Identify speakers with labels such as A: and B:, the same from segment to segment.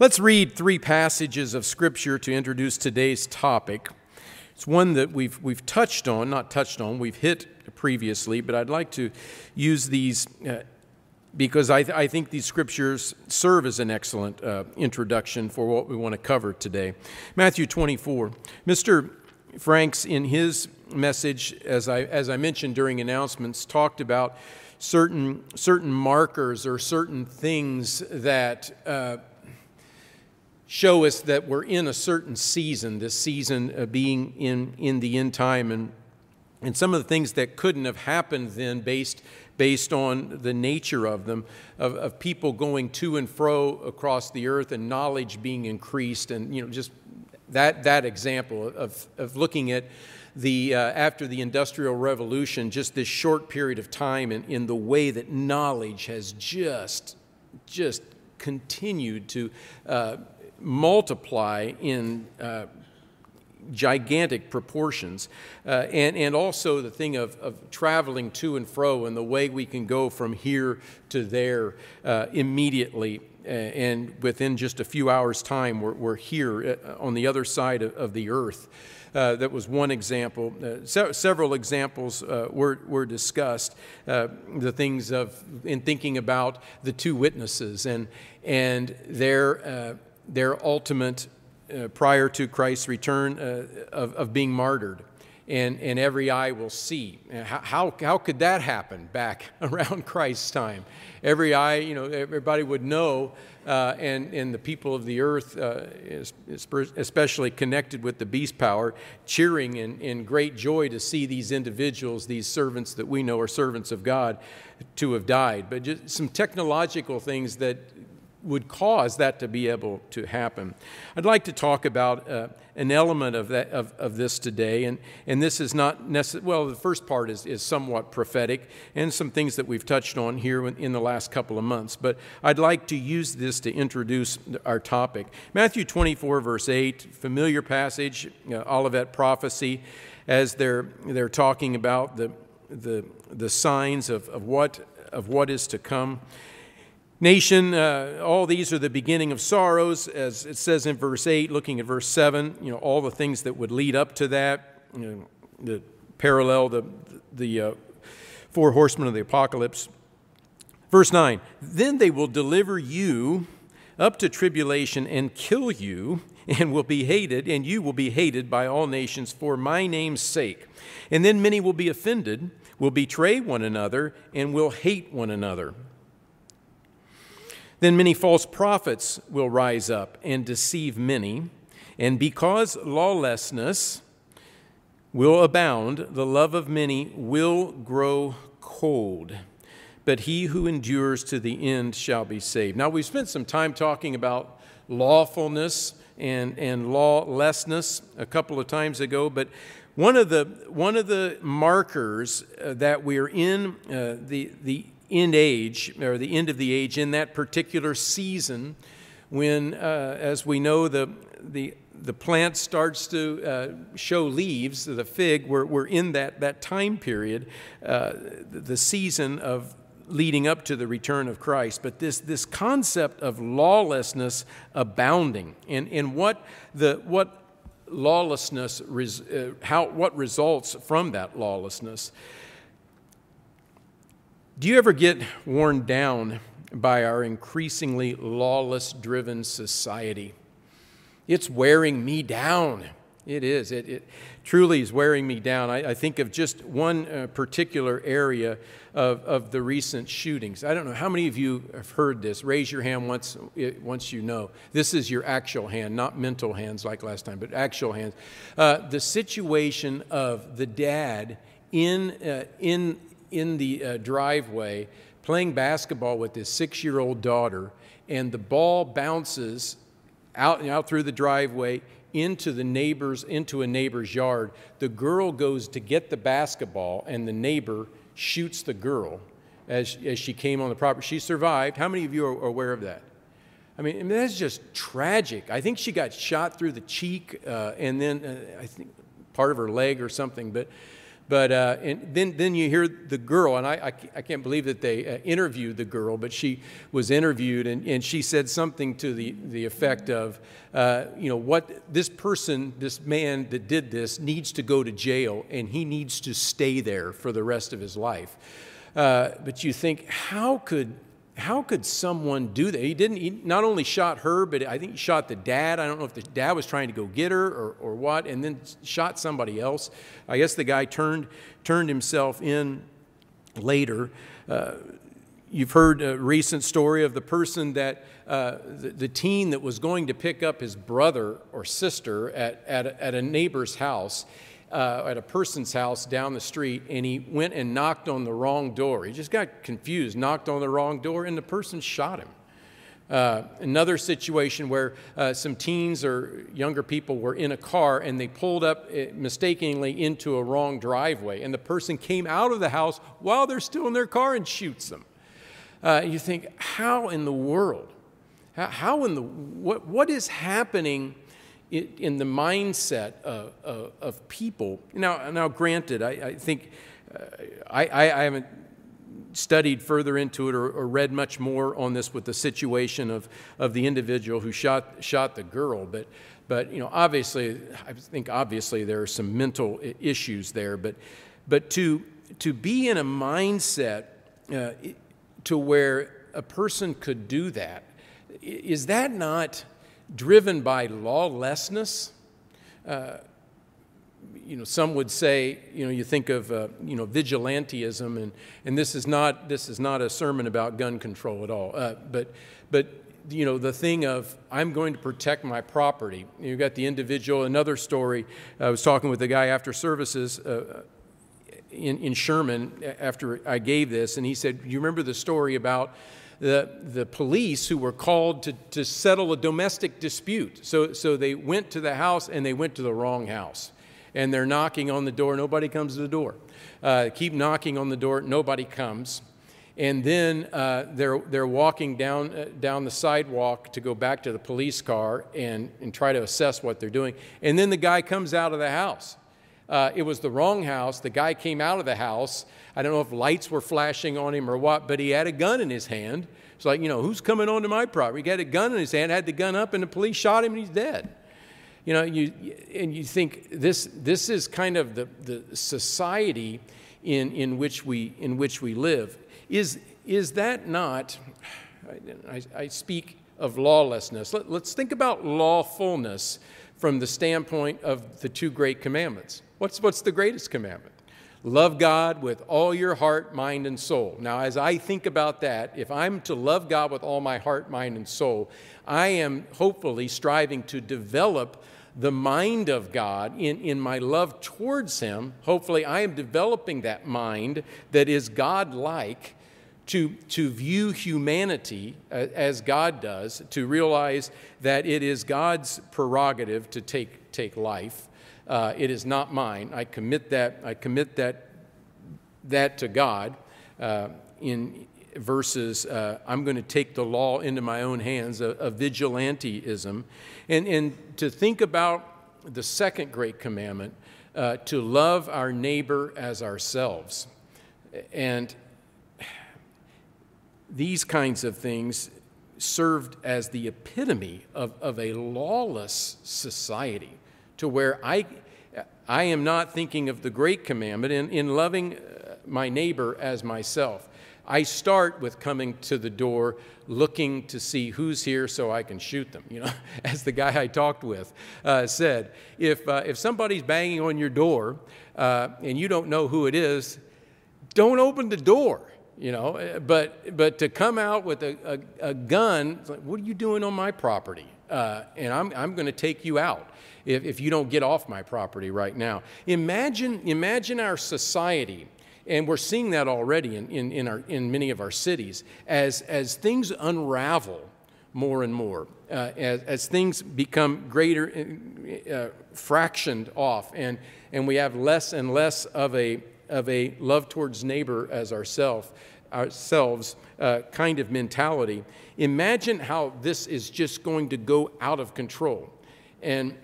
A: Let's read three passages of Scripture to introduce today's topic. It's one that we've, we've touched on, not touched on, we've hit previously, but I'd like to use these uh, because I, th- I, think these scriptures serve as an excellent uh, introduction for what we want to cover today. Matthew 24. Mr. Franks, in his message, as I, as I mentioned during announcements, talked about certain, certain markers or certain things that uh, show us that we're in a certain season, this season being in, in the end time, and, and some of the things that couldn't have happened then based, based on the nature of them, of, of people going to and fro across the earth and knowledge being increased, and you know, just that, that example of, of looking at the, uh, after the Industrial Revolution, just this short period of time in, in the way that knowledge has just, just continued to uh, multiply in uh, gigantic proportions. Uh, and, and also the thing of, of traveling to and fro and the way we can go from here to there uh, immediately. Uh, and within just a few hours' time, we're, we're here uh, on the other side of, of the earth. Uh, that was one example. Uh, se- several examples uh, were, were discussed. Uh, the things of in thinking about the two witnesses and and their their ultimate, uh, prior to Christ's return, uh, of, of being martyred. And, and every eye will see. How, how, how could that happen back around Christ's time? Every eye, you know, everybody would know, uh, and, and the people of the earth, uh, especially connected with the beast power, cheering in, in great joy to see these individuals, these servants that we know are servants of God, to have died. But just some technological things that would cause that to be able to happen. I'd like to talk about uh, an element of, that, of, of this today, and, and this is not necessarily, well, the first part is, is somewhat prophetic and some things that we've touched on here in the last couple of months, but I'd like to use this to introduce our topic. Matthew 24, verse 8, familiar passage, uh, Olivet prophecy, as they're, they're talking about the, the, the signs of, of, what, of what is to come. Nation, uh, all these are the beginning of sorrows, as it says in verse 8, looking at verse 7, you know, all the things that would lead up to that, you know, the parallel, the, the uh, four horsemen of the apocalypse. Verse 9, then they will deliver you up to tribulation and kill you, and will be hated, and you will be hated by all nations for my name's sake. And then many will be offended, will betray one another, and will hate one another. Then many false prophets will rise up and deceive many. And because lawlessness will abound, the love of many will grow cold. But he who endures to the end shall be saved. Now, we've spent some time talking about lawfulness and, and lawlessness a couple of times ago, but one of the, one of the markers uh, that we're in uh, the, the end age, or the end of the age, in that particular season when, uh, as we know, the, the, the plant starts to uh, show leaves, the fig, we're, we're in that, that time period, uh, the season of leading up to the return of Christ. But this, this concept of lawlessness abounding and, and what, the, what lawlessness, uh, how, what results from that lawlessness. Do you ever get worn down by our increasingly lawless driven society? It's wearing me down. It is. It, it truly is wearing me down. I, I think of just one uh, particular area of, of the recent shootings. I don't know how many of you have heard this. Raise your hand once, once you know. This is your actual hand, not mental hands like last time, but actual hands. Uh, the situation of the dad in, uh, in, in the uh, driveway playing basketball with his six year old daughter, and the ball bounces out, and out through the driveway into the neighbor's into a neighbor's yard. The girl goes to get the basketball and the neighbor shoots the girl as, as she came on the property she survived. How many of you are aware of that? I mean, I mean that's just tragic. I think she got shot through the cheek uh, and then uh, i think part of her leg or something but But uh, and then, then you hear the girl, and I, I, can't believe that they uh, interviewed the girl, but she was interviewed, and, and she said something to the, the effect of, uh, you know, what this person, this man that did this, needs to go to jail, and he needs to stay there for the rest of his life. Uh, but you think, how could how could someone do that? He didn't, he not only shot her, but I think he shot the dad. I don't know if the dad was trying to go get her or, or what, and then shot somebody else. I guess the guy turned, turned himself in later. Uh, you've heard a recent story of the person that, uh, the, the, teen that was going to pick up his brother or sister at, at, at a neighbor's house uh, at a person's house down the street and he went and knocked on the wrong door. He just got confused, knocked on the wrong door, and the person shot him. Uh, another situation where uh, some teens or younger people were in a car and they pulled up uh, mistakenly into a wrong driveway, and the person came out of the house while they're still in their car and shoots them. Uh, you think, how in the world? How, how in the what, what is happening in the mindset of, of, of people. Now, now granted, I, I think uh, I, I, haven't studied further into it or, or, read much more on this with the situation of, of the individual who shot, shot the girl, but, but you know, obviously, I think obviously there are some mental issues there, but, but to, to be in a mindset uh, to where a person could do that, is that not driven by lawlessness. Uh, you know, some would say, you know, you think of, uh, you know, vigilantism, and, and this, is not, this is not a sermon about gun control at all. Uh, but, but, you know, the thing of, I'm going to protect my property. You've got the individual, another story. I was talking with a guy after services uh, in, in Sherman after I gave this, and he said, You remember the story about the, the police who were called to, to settle a domestic dispute. So, so they went to the house and they went to the wrong house. And they're knocking on the door, nobody comes to the door. Uh, keep knocking on the door, nobody comes. And then uh, they're, they're walking down, uh, down the sidewalk to go back to the police car and, and try to assess what they're doing. And then the guy comes out of the house. Uh, it was the wrong house. The guy came out of the house. I don't know if lights were flashing on him or what, but he had a gun in his hand. It's like, you know, who's coming onto my property? He had a gun in his hand, had the gun up, and the police shot him and he's dead. You know, you, and you think this, this is kind of the, the society in, in, which we, in which we live. Is, is that not, I, I speak of lawlessness. Let, let's think about lawfulness from the standpoint of the two great commandments. What's, what's the greatest commandment? Love God with all your heart, mind, and soul. Now, as I think about that, if I'm to love God with all my heart, mind, and soul, I am hopefully striving to develop the mind of God in, in my love towards Him. Hopefully, I am developing that mind that is God like to, to view humanity uh, as God does, to realize that it is God's prerogative to take, take life uh, it is not mine. I commit that, I commit that, that to God uh, in verses, uh, I'm going to take the law into my own hands, a, a vigilanteism. And, and to think about the second great commandment, uh, to love our neighbor as ourselves. And these kinds of things served as the epitome of, of a lawless society to where I, I am not thinking of the great commandment in, in loving uh, my neighbor as myself. I start with coming to the door looking to see who's here so I can shoot them. You know, as the guy I talked with uh, said, if, uh, if somebody's banging on your door uh, and you don't know who it is, don't open the door. You know, uh, but, but to come out with a, a, a gun, like, what are you doing on my property? Uh, and I'm, I'm going to take you out if, if you don't get off my property right now. Imagine, imagine our society and we're seeing that already in, in, in, our, in many of our cities as, as things unravel more and more, uh, as, as things become greater, uh, uh, fractioned off, and, and we have less and less of a, of a love towards neighbor as ourself, ourselves uh, kind of mentality. Imagine how this is just going to go out of control. And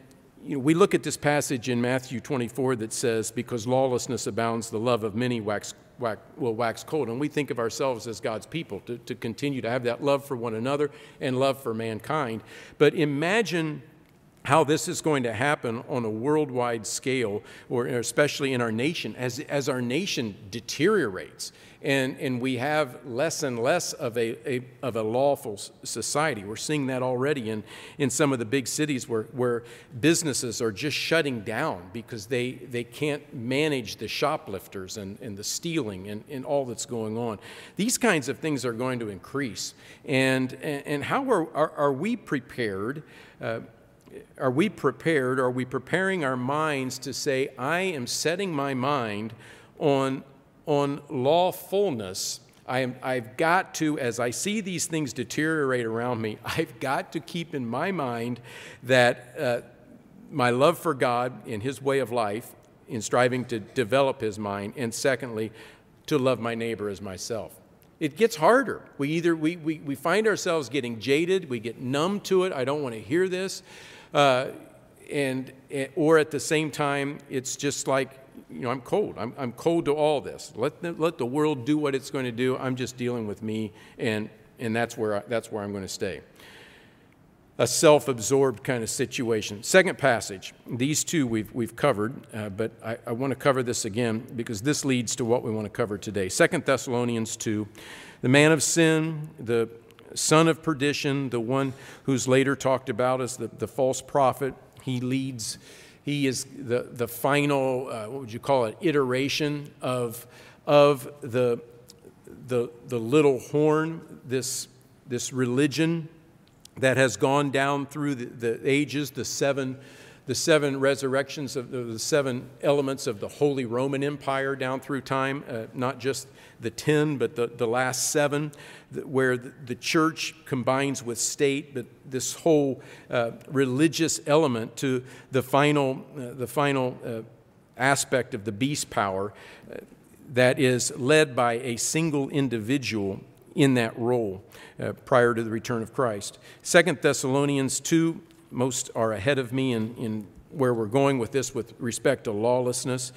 A: you know, we look at this passage in Matthew 24 that says, Because lawlessness abounds, the love of many wax, wax, will wax cold. And we think of ourselves as God's people to, to continue to have that love for one another and love for mankind. But imagine how this is going to happen on a worldwide scale, or especially in our nation, as, as our nation deteriorates and, and we have less and less of a, a, of a lawful society. We're seeing that already in, in some of the big cities where, where businesses are just shutting down because they, they can't manage the shoplifters and, and the stealing and, and all that's going on. These kinds of things are going to increase. And, and, and how are, are, are we prepared? Uh, are we prepared? Are we preparing our minds to say, I am setting my mind on on lawfulness, I am, I've got to, as I see these things deteriorate around me, I've got to keep in my mind that uh, my love for God and His way of life, in striving to develop His mind, and secondly, to love my neighbor as myself. It gets harder. We either we, we, we find ourselves getting jaded, we get numb to it. I don't want to hear this, uh, and or at the same time, it's just like you know, I'm cold. I'm, I'm cold to all this. Let the, let the world do what it's going to do. I'm just dealing with me, and, and that's, where I, that's where I'm going to stay. A self absorbed kind of situation. Second passage. These two we've, we've covered, uh, but I, I want to cover this again because this leads to what we want to cover today. Second Thessalonians 2. The man of sin, the son of perdition, the one who's later talked about as the, the false prophet, he leads he is the, the final, uh, what would you call it, iteration of, of the, the, the little horn, this, this religion that has gone down through the, the ages, the seven, the seven resurrections of the, seven elements of the Holy Roman Empire down through time, uh, not just the ten, but the, the last seven where the church combines with state, but this whole uh, religious element to the final, uh, the final uh, aspect of the beast power uh, that is led by a single individual in that role uh, prior to the return of Christ. Second Thessalonians 2, most are ahead of me in, in where we're going with this with respect to lawlessness.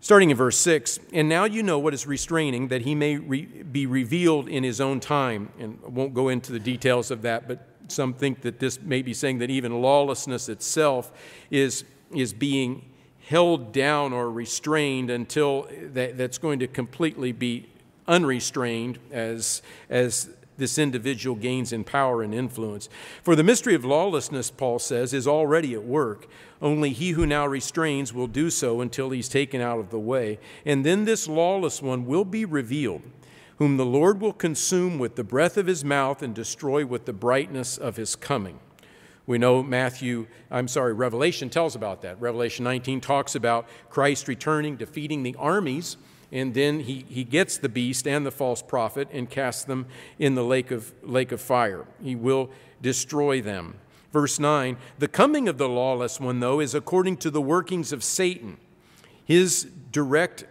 A: Starting in verse 6, and now you know what is restraining, that he may re- be revealed in his own time. And I won't go into the details of that, but some think that this may be saying that even lawlessness itself is, is being held down or restrained until that, that's going to completely be unrestrained as, as this individual gains in power and influence. For the mystery of lawlessness, Paul says, is already at work. Only he who now restrains will do so until he's taken out of the way. And then this lawless one will be revealed, whom the Lord will consume with the breath of his mouth and destroy with the brightness of his coming. We know Matthew, I'm sorry, Revelation tells about that. Revelation 19 talks about Christ returning, defeating the armies and then he, he gets the beast and the false prophet and casts them in the lake of, lake of fire. He will destroy them. Verse 9 The coming of the lawless one, though, is according to the workings of Satan. His direct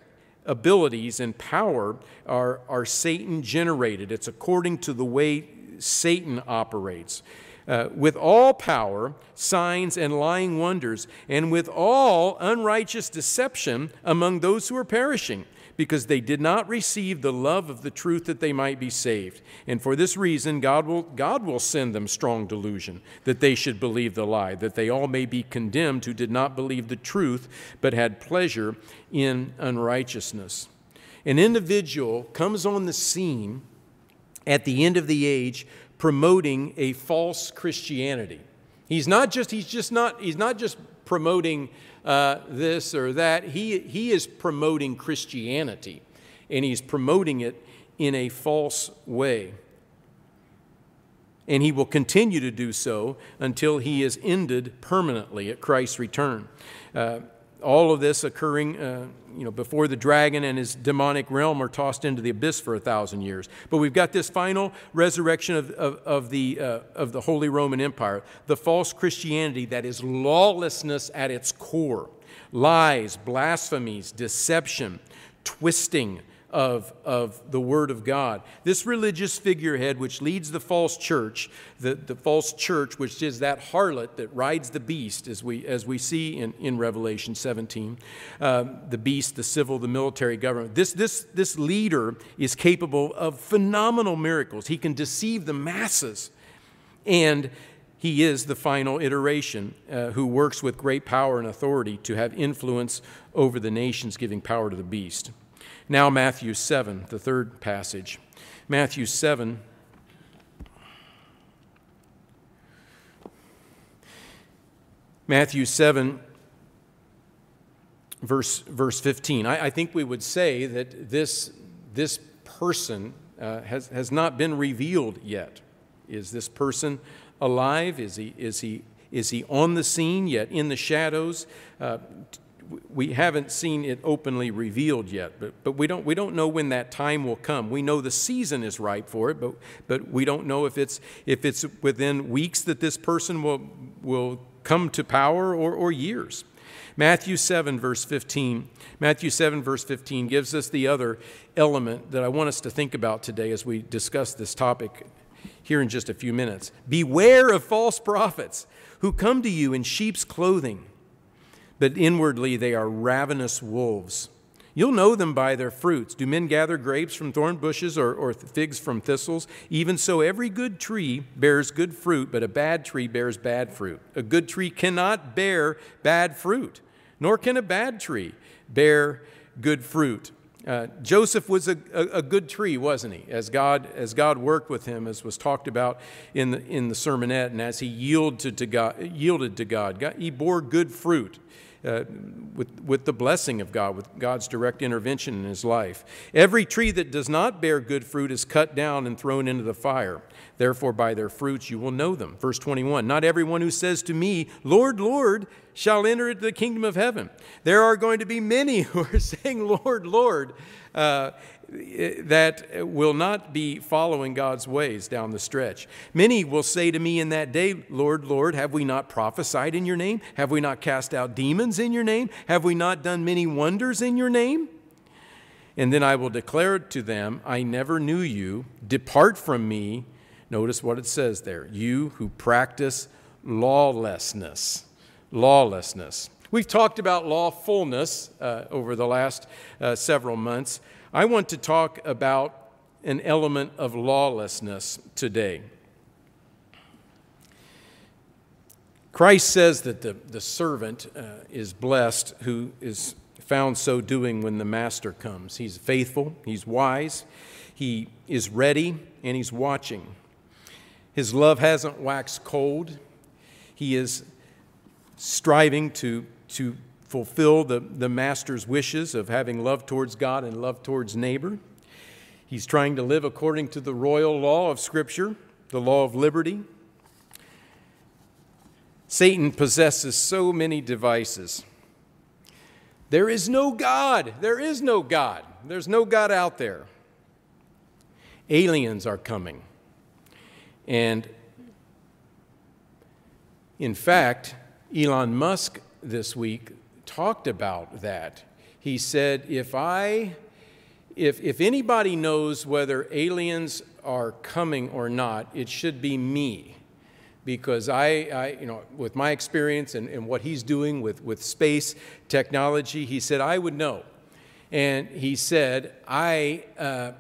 A: abilities and power are, are Satan generated, it's according to the way Satan operates. Uh, with all power, signs, and lying wonders, and with all unrighteous deception among those who are perishing because they did not receive the love of the truth that they might be saved. And for this reason, God will, God will send them strong delusion, that they should believe the lie, that they all may be condemned who did not believe the truth, but had pleasure in unrighteousness. An individual comes on the scene at the end of the age promoting a false Christianity. He's not just, he's just not, he's not just promoting uh, this or that. He, he is promoting Christianity, and he's promoting it in a false way. And he will continue to do so until he is ended permanently at Christ's return. Uh, all of this occurring uh, you know, before the dragon and his demonic realm are tossed into the abyss for a thousand years. But we've got this final resurrection of, of, of the, uh, of the Holy Roman Empire, the false Christianity that is lawlessness at its core lies, blasphemies, deception, twisting of, of the Word of God. This religious figurehead, which leads the false church, the, the false church, which is that harlot that rides the beast, as we, as we see in, in Revelation 17, um, the beast, the civil, the military government. This, this, this leader is capable of phenomenal miracles. He can deceive the masses. And he is the final iteration uh, who works with great power and authority to have influence over the nations, giving power to the beast. Now, Matthew 7, the third passage. Matthew 7. Matthew 7, verse, verse 15. I, I think we would say that this, this person uh, has, has not been revealed yet. Is this person alive? Is he, is he, is he on the scene yet in the shadows? Uh, we haven't seen it openly revealed yet, but, but we, don't, we don't know when that time will come. We know the season is ripe for it, but, but we don't know if it's, if it's within weeks that this person will, will come to power or, or years. Matthew 7, verse 15. Matthew 7, verse 15 gives us the other element that I want us to think about today as we discuss this topic here in just a few minutes. Beware of false prophets who come to you in sheep's clothing but inwardly they are ravenous wolves. You'll know them by their fruits. Do men gather grapes from thorn bushes or, or, figs from thistles? Even so, every good tree bears good fruit, but a bad tree bears bad fruit. A good tree cannot bear bad fruit, nor can a bad tree bear good fruit. Uh, Joseph was a, a, a, good tree, wasn't he? As God, as God worked with him, as was talked about in the, in the sermonette, and as he yielded to God, yielded to God, God he bore good fruit uh, with, with the blessing of God, with God's direct intervention in his life. Every tree that does not bear good fruit is cut down and thrown into the fire. Therefore, by their fruits you will know them. Verse 21 Not everyone who says to me, Lord, Lord, shall enter into the kingdom of heaven. There are going to be many who are saying, Lord, Lord. Uh, that will not be following God's ways down the stretch. Many will say to me in that day, Lord, Lord, have we not prophesied in your name? Have we not cast out demons in your name? Have we not done many wonders in your name? And then I will declare to them, I never knew you. Depart from me. Notice what it says there you who practice lawlessness. Lawlessness. We've talked about lawfulness uh, over the last uh, several months. I want to talk about an element of lawlessness today. Christ says that the, the servant uh, is blessed who is found so doing when the master comes. He's faithful, he's wise, he is ready, and he's watching. His love hasn't waxed cold. He is striving to, to fulfill the, the master's wishes of having love towards God and love towards neighbor. He's trying to live according to the royal law of Scripture, the law of liberty. Satan possesses so many devices. There is no God. There is no God. There's no God out there. Aliens are coming. And in fact, Elon Musk this week talked about that. He said, if I, if, if anybody knows whether aliens are coming or not, it should be me. Because I, I you know, with my experience and, and what he's doing with, with space technology, he said, I would know. And he said, I, uh,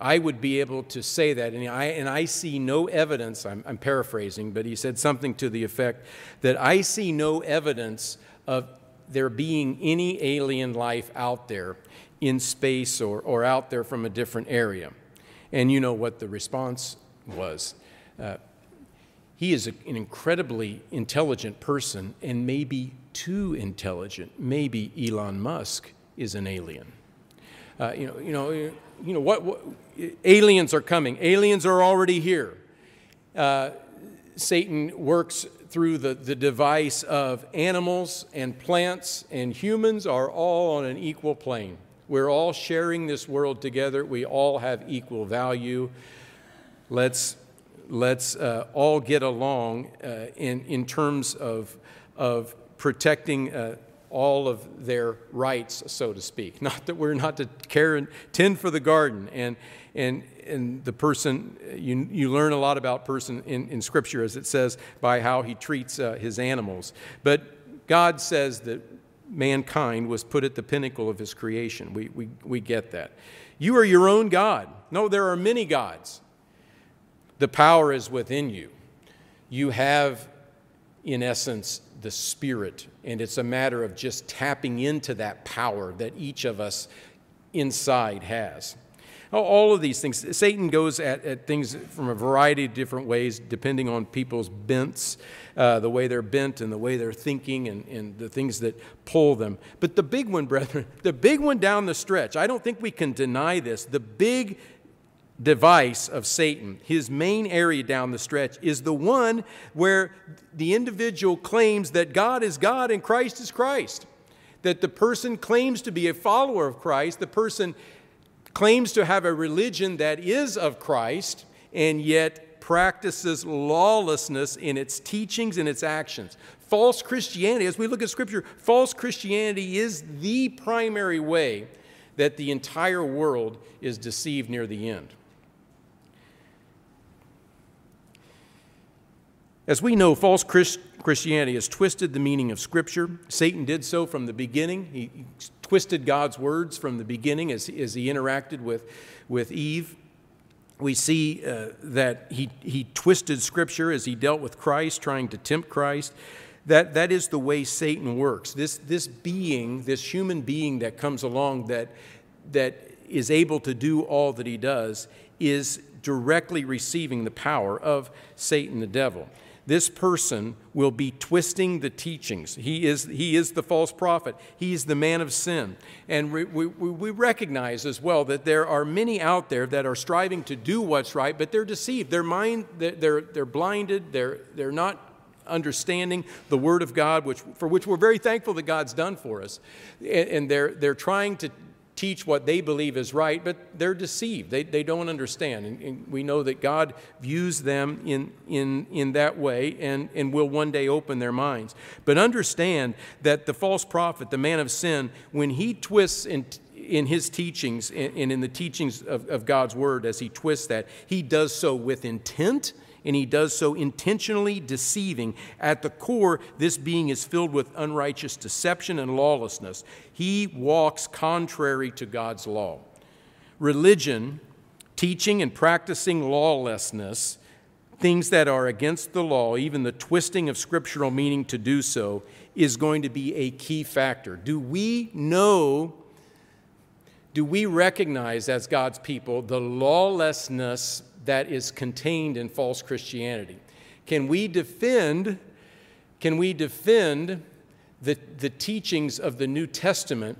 A: I would be able to say that. And I, and I see no evidence, I'm, I'm, paraphrasing, but he said something to the effect that I see no evidence of there being any alien life out there in space or, or out there from a different area. And you know what the response was. Uh, he is a, an incredibly intelligent person and maybe too intelligent. Maybe Elon Musk is an alien. Uh, you know, you know, you know what, what, Aliens are coming. Aliens are already here. Uh, Satan works through the, the device of animals and plants and humans are all on an equal plane. We're all sharing this world together. We all have equal value. Let's, let's uh, all get along uh, in, in terms of, of protecting uh, all of their rights, so to speak. Not that we're not to care and tend for the garden. And, and, and the person, you, you learn a lot about person in, in Scripture, as it says, by how he treats uh, his animals. But God says that mankind was put at the pinnacle of his creation. We, we, we get that. You are your own God. No, there are many gods. The power is within you. You have, in essence, the Spirit, and it's a matter of just tapping into that power that each of us inside has. All of these things. Satan goes at, at things from a variety of different ways, depending on people's bents, uh, the way they're bent and the way they're thinking and, and the things that pull them. But the big one, brethren, the big one down the stretch, I don't think we can deny this. The big device of Satan, his main area down the stretch, is the one where the individual claims that God is God and Christ is Christ. That the person claims to be a follower of Christ, the person claims to have a religion that is of Christ, and yet practices lawlessness in its teachings and its actions. False Christianity, as we look at Scripture, false Christianity is the primary way that the entire world is deceived near the end. As we know, false Christ- Christianity has twisted the meaning of Scripture. Satan did so from the beginning. He, twisted God's words from the beginning as, as he interacted with, with Eve. We see uh, that he, he twisted Scripture as he dealt with Christ, trying to tempt Christ. That, that is the way Satan works. This, this being, this human being that comes along that, that is able to do all that he does, is directly receiving the power of Satan the devil this person will be twisting the teachings. He is, he is the false prophet, he is the man of sin. And we, we, we recognize as well that there are many out there that are striving to do what's right, but they're deceived. Their mind, they're, they're blinded, they're, they're not understanding the Word of God, which, for which we're very thankful that God's done for us. And they're, they're trying to teach what they believe is right, but they're deceived. They, they don't understand. And, and, we know that God views them in, in, in that way and, and will one day open their minds. But understand that the false prophet, the man of sin, when he twists in, in his teachings and in the teachings of, of God's word, as he twists that, he does so with intent and he does so intentionally deceiving. At the core, this being is filled with unrighteous deception and lawlessness. He walks contrary to God's law. Religion, teaching and practicing lawlessness, things that are against the law, even the twisting of scriptural meaning to do so, is going to be a key factor. Do we know? Do we recognize as God's people the lawlessness that is contained in false Christianity. Can we defend, can we defend the, the teachings of the New Testament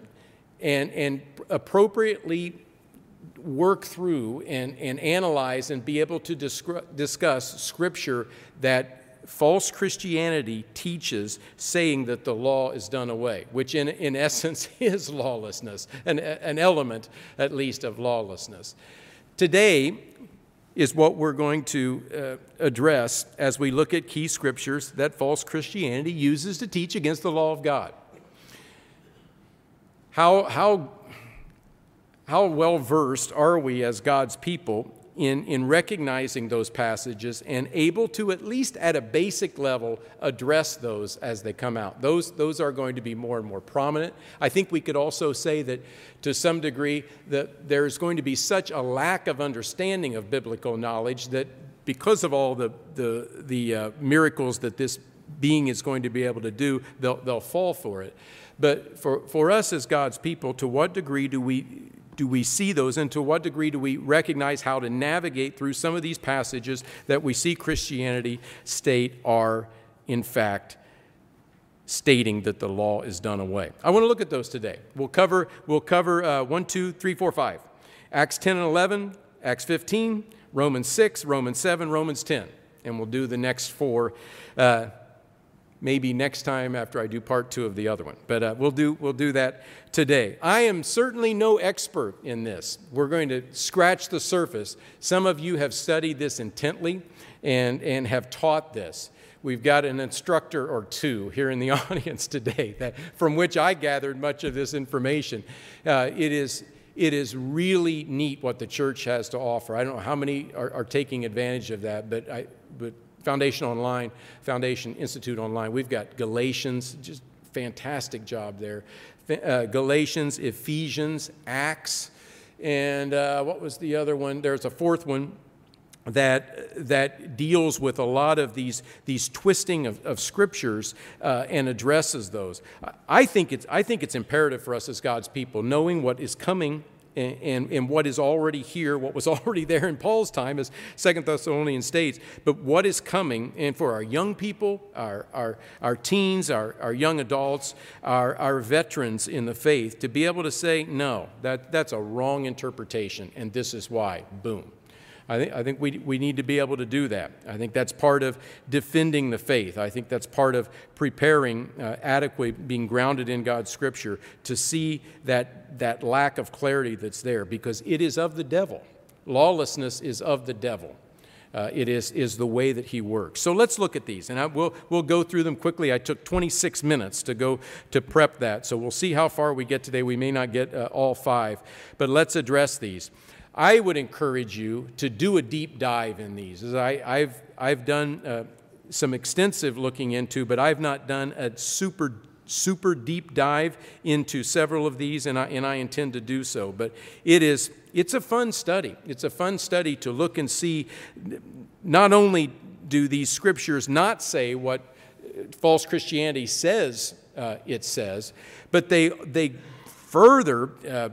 A: and, and appropriately work through and, and analyze and be able to discuss scripture that false Christianity teaches, saying that the law is done away, which in, in essence is lawlessness, an, an element at least of lawlessness. Today, is what we're going to uh, address as we look at key scriptures that false Christianity uses to teach against the law of God. How, how, how well versed are we as God's people in, in recognizing those passages and able to, at least at a basic level, address those as they come out. Those, those are going to be more and more prominent. I think we could also say that to some degree that there's going to be such a lack of understanding of biblical knowledge that because of all the, the, the uh, miracles that this being is going to be able to do, they'll, they'll fall for it. But for, for us as God's people, to what degree do we do we see those, and to what degree do we recognize how to navigate through some of these passages that we see Christianity state are, in fact, stating that the law is done away? I want to look at those today. We'll cover, we'll cover uh, 1, 2, 3, 4, 5. Acts 10 and 11, Acts 15, Romans 6, Romans 7, Romans 10. And we'll do the next four uh, maybe next time after I do part two of the other one. But uh, we'll, do, we'll do that today. I am certainly no expert in this. We're going to scratch the surface. Some of you have studied this intently and, and have taught this. We've got an instructor or two here in the audience today that, from which I gathered much of this information. Uh, it, is, it is really neat what the church has to offer. I don't know how many are, are taking advantage of that, but, I, but Foundation Online, Foundation Institute Online, we've got Galatians, just fantastic job there. Uh, Galatians, Ephesians, Acts, and uh, what was the other one? There's a fourth one that, that deals with a lot of these, these twisting of, of scriptures uh, and addresses those. I think, it's, I think it's imperative for us as God's people, knowing what is coming and, and, what is already here, what was already there in Paul's time, as Second Thessalonians states, but what is coming, and for our young people, our, our, our teens, our, our young adults, our, our veterans in the faith, to be able to say, no, that, that's a wrong interpretation, and this is why. Boom. I think, I think we, we need to be able to do that. I think that's part of defending the faith. I think that's part of preparing uh, adequately, being grounded in God's Scripture to see that, that lack of clarity that's there because it is of the devil. Lawlessness is of the devil. Uh, it is, is the way that he works. So let's look at these, and I, we'll, we'll go through them quickly. I took 26 minutes to go to prep that, so we'll see how far we get today. We may not get uh, all five, but let's address these. I would encourage you to do a deep dive in these. As I, have I've done uh, some extensive looking into, but I've not done a super super deep dive into several of these, and I, and I intend to do so. But it is it's a fun study. It's a fun study to look and see. Not only do these scriptures not say what false Christianity says uh, it says, but they they further. Uh,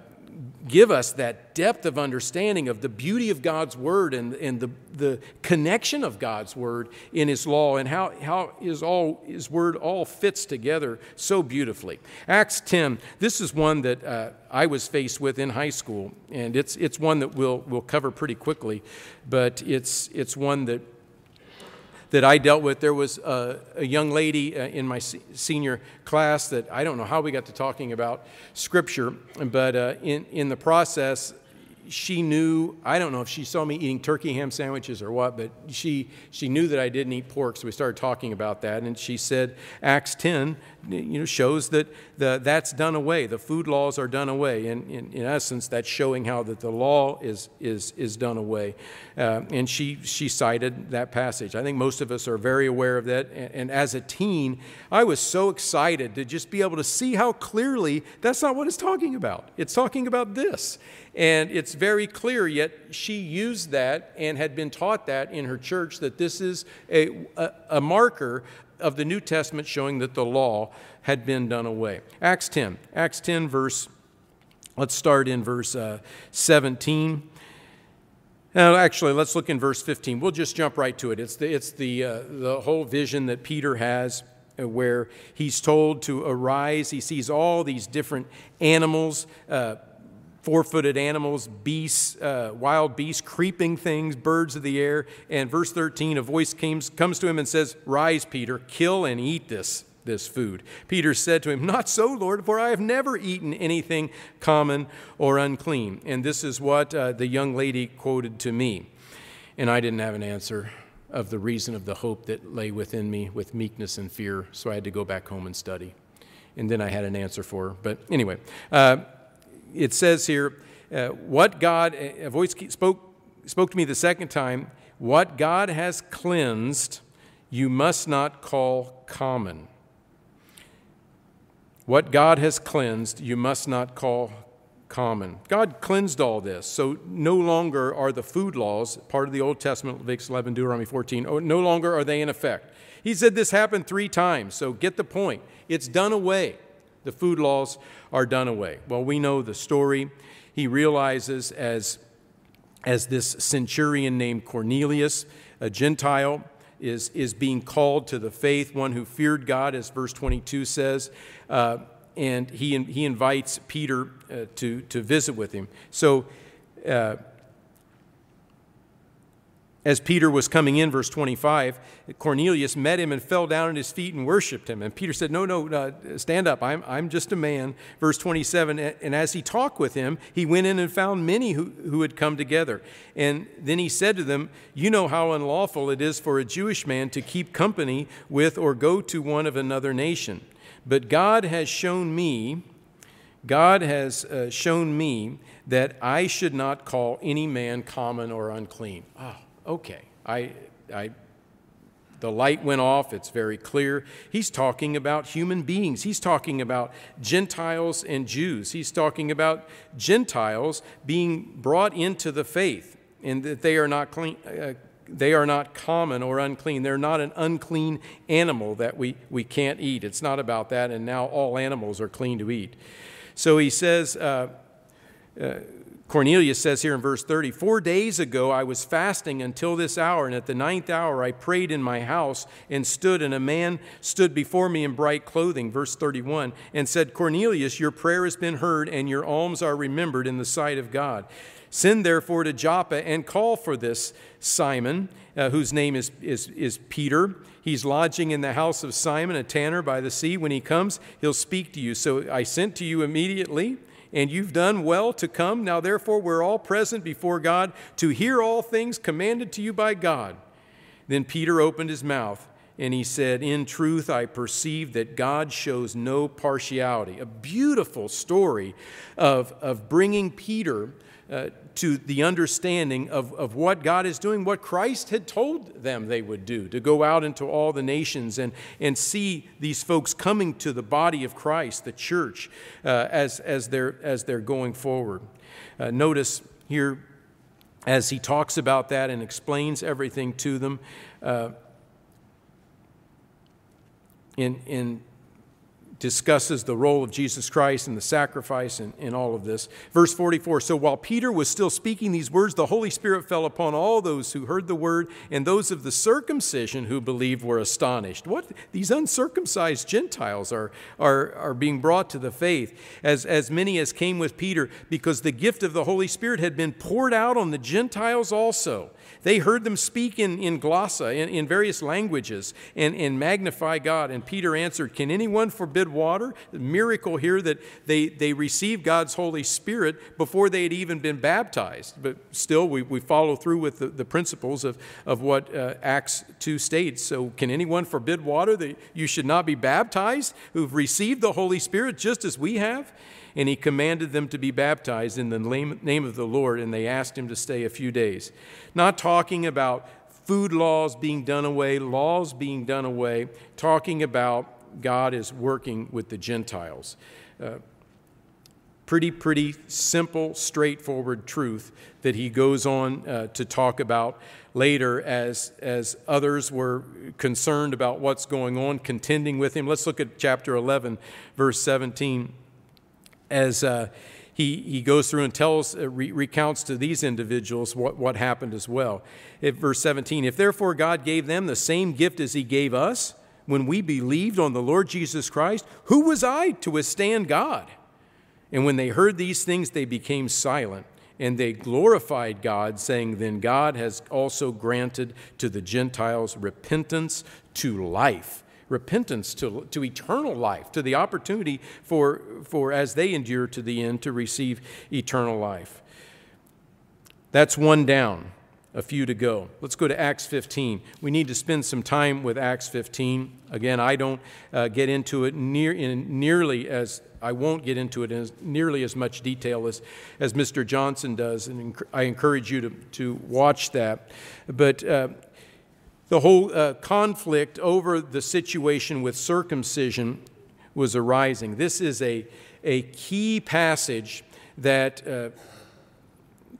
A: give us that depth of understanding of the beauty of God's Word and, and the, the connection of God's Word in His law and how, how his, all, his Word all fits together so beautifully. Acts 10, this is one that uh, I was faced with in high school, and it's, it's one that we'll, we'll cover pretty quickly, but it's, it's one that that I dealt with. There was a, a young lady uh, in my se- senior class that I don't know how we got to talking about Scripture, but uh, in, in the process, she knew, I don't know if she saw me eating turkey ham sandwiches or what, but she, she knew that I didn't eat pork, so we started talking about that. And she said, Acts 10 you know, shows that the, that's done away. The food laws are done away. And in, in essence, that's showing how that the law is, is, is done away. Uh, and she, she cited that passage. I think most of us are very aware of that. And, and as a teen, I was so excited to just be able to see how clearly that's not what it's talking about. It's talking about this. And it's very clear, yet she used that and had been taught that in her church that this is a, a, a marker of the New Testament showing that the law had been done away. Acts 10. Acts 10, verse, let's start in verse uh, 17. Now, actually, let's look in verse 15. We'll just jump right to it. It's the, it's the, uh, the whole vision that Peter has uh, where he's told to arise. He sees all these different animals. Uh, four footed animals, beasts, uh, wild beasts, creeping things, birds of the air. And verse 13, a voice comes, comes to him and says, Rise, Peter, kill and eat this, this food. Peter said to him, Not so, Lord, for I have never eaten anything common or unclean. And this is what uh, the young lady quoted to me. And I didn't have an answer of the reason of the hope that lay within me with meekness and fear, so I had to go back home and study. And then I had an answer for her. But anyway, uh, it says here, uh, what God, a voice spoke, spoke to me the second time, what God has cleansed, you must not call common. What God has cleansed, you must not call common. God cleansed all this, so no longer are the food laws, part of the Old Testament, Leviticus 11, Deuteronomy 14, no longer are they in effect. He said this happened three times, so get the point. It's done away. The food laws are done away. Well, we know the story. He realizes as, as this centurion named Cornelius, a Gentile, is, is being called to the faith, one who feared God, as verse 22 says. Uh, and he, he invites Peter uh, to, to visit with him. So, uh, as Peter was coming in, verse 25, Cornelius met him and fell down at his feet and worshiped him. And Peter said, No, no, uh, stand up. I'm, I'm just a man. Verse 27, and as he talked with him, he went in and found many who, who had come together. And then he said to them, You know how unlawful it is for a Jewish man to keep company with or go to one of another nation. But God has shown me, God has uh, shown me that I should not call any man common or unclean. Oh okay, I, I, the light went off, it's very clear. He's talking about human beings. He's talking about Gentiles and Jews. He's talking about Gentiles being brought into the faith and that they are not clean. Uh, they are not common or unclean. They're not an unclean animal that we, we can't eat. It's not about that, and now all animals are clean to eat. So he says, uh, uh, Cornelius says here in verse 30 Four days ago I was fasting until this hour, and at the ninth hour I prayed in my house and stood, and a man stood before me in bright clothing, verse 31, and said, Cornelius, your prayer has been heard, and your alms are remembered in the sight of God. Send therefore to Joppa and call for this Simon, uh, whose name is, is, is Peter. He's lodging in the house of Simon, a tanner by the sea. When he comes, he'll speak to you. So I sent to you immediately and you've done well to come. Now, therefore, we're all present before God to hear all things commanded to you by God. Then Peter opened his mouth and he said, In truth, I perceive that God shows no partiality. A beautiful story of, of bringing Peter uh, to the understanding of, of what God is doing, what Christ had told them they would do, to go out into all the nations and, and see these folks coming to the body of Christ, the church, uh, as, as, they're, as they're going forward. Uh, notice here, as he talks about that and explains everything to them, uh, in, in discusses the role of Jesus Christ and the sacrifice and, and all of this. Verse 44 So while Peter was still speaking these words, the Holy Spirit fell upon all those who heard the word, and those of the circumcision who believed were astonished. What? These uncircumcised Gentiles are, are, are being brought to the faith, as, as many as came with Peter, because the gift of the Holy Spirit had been poured out on the Gentiles also. They heard them speak in, in glossa, in, in various languages, and, and magnify God. And Peter answered, Can anyone forbid water? The miracle here that they, they received God's Holy Spirit before they had even been baptized. But still, we, we follow through with the, the principles of, of what uh, Acts 2 states. So, can anyone forbid water that you should not be baptized who've received the Holy Spirit just as we have? and he commanded them to be baptized in the name of the Lord, and they asked him to stay a few days. Not talking about food laws being done away, laws being done away, talking about God is working with the Gentiles. Uh, pretty, pretty simple, straightforward truth that he goes on uh, to talk about later as, as others were concerned about what's going on, contending with him. Let's look at chapter 11, verse 17 as uh, he, he goes through and tells, uh, re- recounts to these individuals what, what happened as well. At verse 17, if therefore God gave them the same gift as he gave us when we believed on the Lord Jesus Christ, who was I to withstand God? And when they heard these things, they became silent. And they glorified God, saying, Then God has also granted to the Gentiles repentance to life repentance to, to eternal life, to the opportunity for, for, as they endure to the end, to receive eternal life. That's one down, a few to go. Let's go to Acts 15. We need to spend some time with Acts 15. Again, I don't uh, get into it near, in nearly as I won't get into it in nearly as much detail as, as Mr. Johnson does, and I encourage you to, to watch that. But uh, the whole uh, conflict over the situation with circumcision was arising. This is a, a key passage that uh,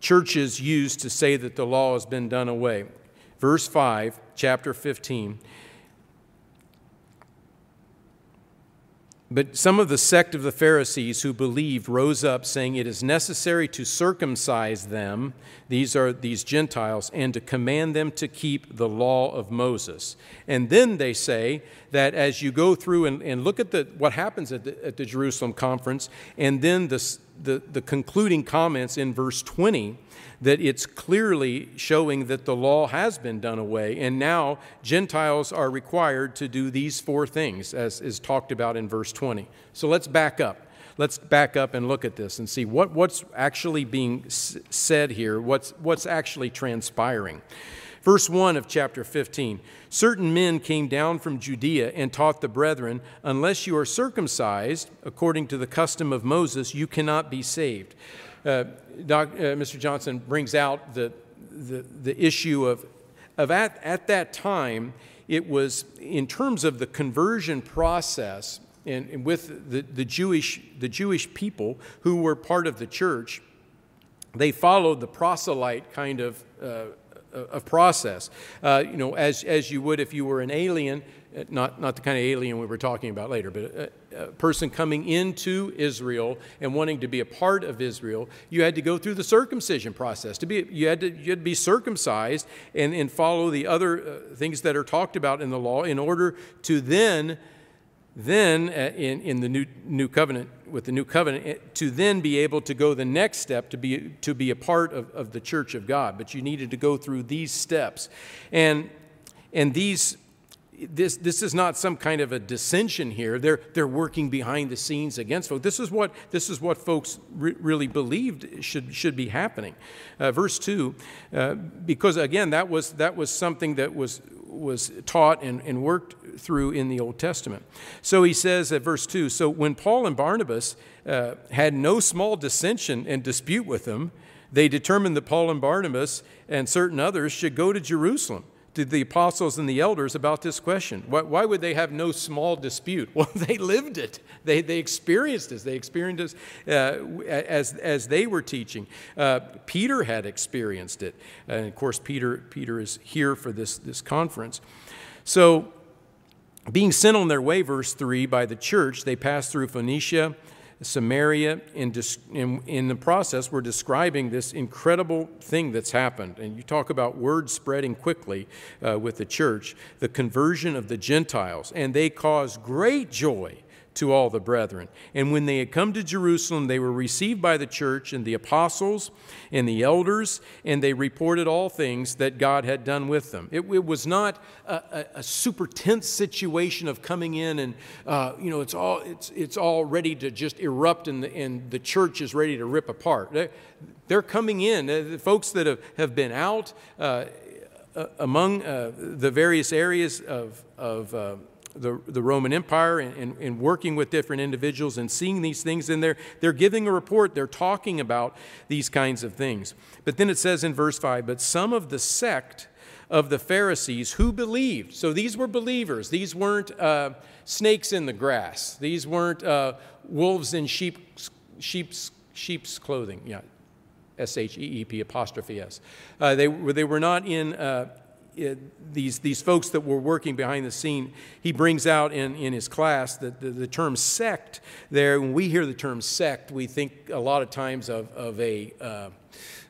A: churches use to say that the law has been done away. Verse 5, chapter 15. But some of the sect of the Pharisees who believed rose up, saying, It is necessary to circumcise them, these are these Gentiles, and to command them to keep the law of Moses. And then they say that as you go through and, and look at the, what happens at the, at the Jerusalem conference, and then the, the, the concluding comments in verse 20 that it's clearly showing that the law has been done away, and now Gentiles are required to do these four things, as is talked about in verse 20. So let's back up. Let's back up and look at this and see what, what's actually being said here, what's, what's actually transpiring. Verse 1 of chapter 15 Certain men came down from Judea and taught the brethren, Unless you are circumcised according to the custom of Moses, you cannot be saved. Uh, Doc, uh, Mr. Johnson brings out the, the, the issue of, of at, at that time, it was in terms of the conversion process and, and with the, the, Jewish, the Jewish people who were part of the church, they followed the proselyte kind of uh, of process. Uh, you know, as, as you would if you were an alien, uh, not, not the kind of alien we were talking about later, but a, a, person coming into Israel and wanting to be a part of Israel, you had to go through the circumcision process. To be, you, had to, you had to be circumcised and, and follow the other uh, things that are talked about in the law in order to then then uh, in, in the new, new covenant with the new covenant to then be able to go the next step to be to be a part of, of the church of god but you needed to go through these steps and and these this, this is not some kind of a dissension here. They're, they're working behind the scenes against folks. This is what, this is what folks re- really believed should, should be happening. Uh, verse 2, uh, because again, that was, that was something that was, was taught and, and worked through in the Old Testament. So he says at verse 2 So when Paul and Barnabas uh, had no small dissension and dispute with them, they determined that Paul and Barnabas and certain others should go to Jerusalem to the apostles and the elders about this question. Why, why, would they have no small dispute? Well, they lived it. They, they experienced this. They experienced it uh, as, as they were teaching. Uh, Peter had experienced it. And of course, Peter, Peter is here for this, this conference. So being sent on their way, verse 3, by the church, they passed through Phoenicia, Samaria. In, in, in, the process, we're describing this incredible thing that's happened. And you talk about word spreading quickly uh, with the church, the conversion of the Gentiles. And they caused great joy to all the brethren. And when they had come to Jerusalem, they were received by the church and the apostles and the elders, and they reported all things that God had done with them. It, it was not a, a, a, super tense situation of coming in and, uh, you know, it's all, it's, it's all ready to just erupt and the, and the church is ready to rip apart. They're, they're coming in. Uh, the folks that have, have been out uh, among uh, the various areas of, of uh, the, the Roman Empire and, and, and, working with different individuals and seeing these things, and they're, they're giving a report, they're talking about these kinds of things. But then it says in verse 5 But some of the sect of the Pharisees who believed, so these were believers, these weren't uh, snakes in the grass, these weren't uh, wolves in sheep, sheep's, sheep's clothing. Yeah. S H E E P apostrophe S. Uh, they, they were not in uh, these, these folks that were working behind the scene, he brings out in, in his class that the, the term sect there, when we hear the term sect, we think a lot of times of, of a, uh,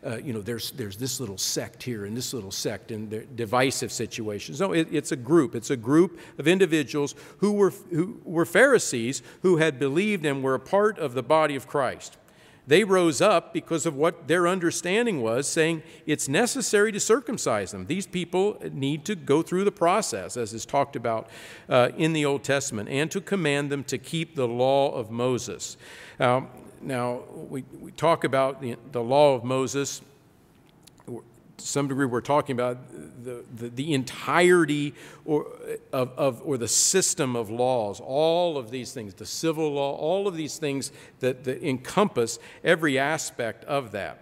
A: uh, you know, there's, there's this little sect here and this little sect and divisive situations. No, it, it's a group. It's a group of individuals who were, who were Pharisees who had believed and were a part of the body of Christ. They rose up because of what their understanding was, saying it's necessary to circumcise them. These people need to go through the process, as is talked about uh, in the Old Testament, and to command them to keep the law of Moses. Um, now, we, we talk about the, the law of Moses to some degree, we're talking about the, the, the entirety or, of, of, or the system of laws, all of these things, the civil law, all of these things that, that encompass every aspect of that.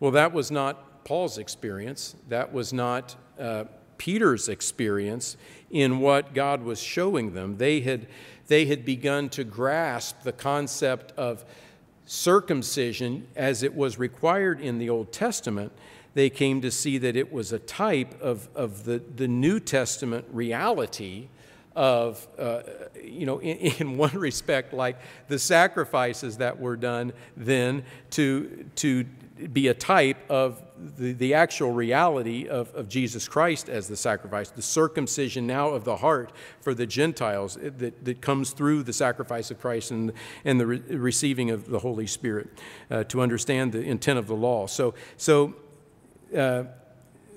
A: Well, that was not Paul's experience. That was not uh, Peter's experience in what God was showing them. They had, they had begun to grasp the concept of circumcision as it was required in the Old Testament they came to see that it was a type of, of the, the New Testament reality of, uh, you know, in, in, one respect, like the sacrifices that were done then to, to be a type of the, the actual reality of, of Jesus Christ as the sacrifice, the circumcision now of the heart for the Gentiles that, that comes through the sacrifice of Christ and, and the re- receiving of the Holy Spirit uh, to understand the intent of the law. So, so uh,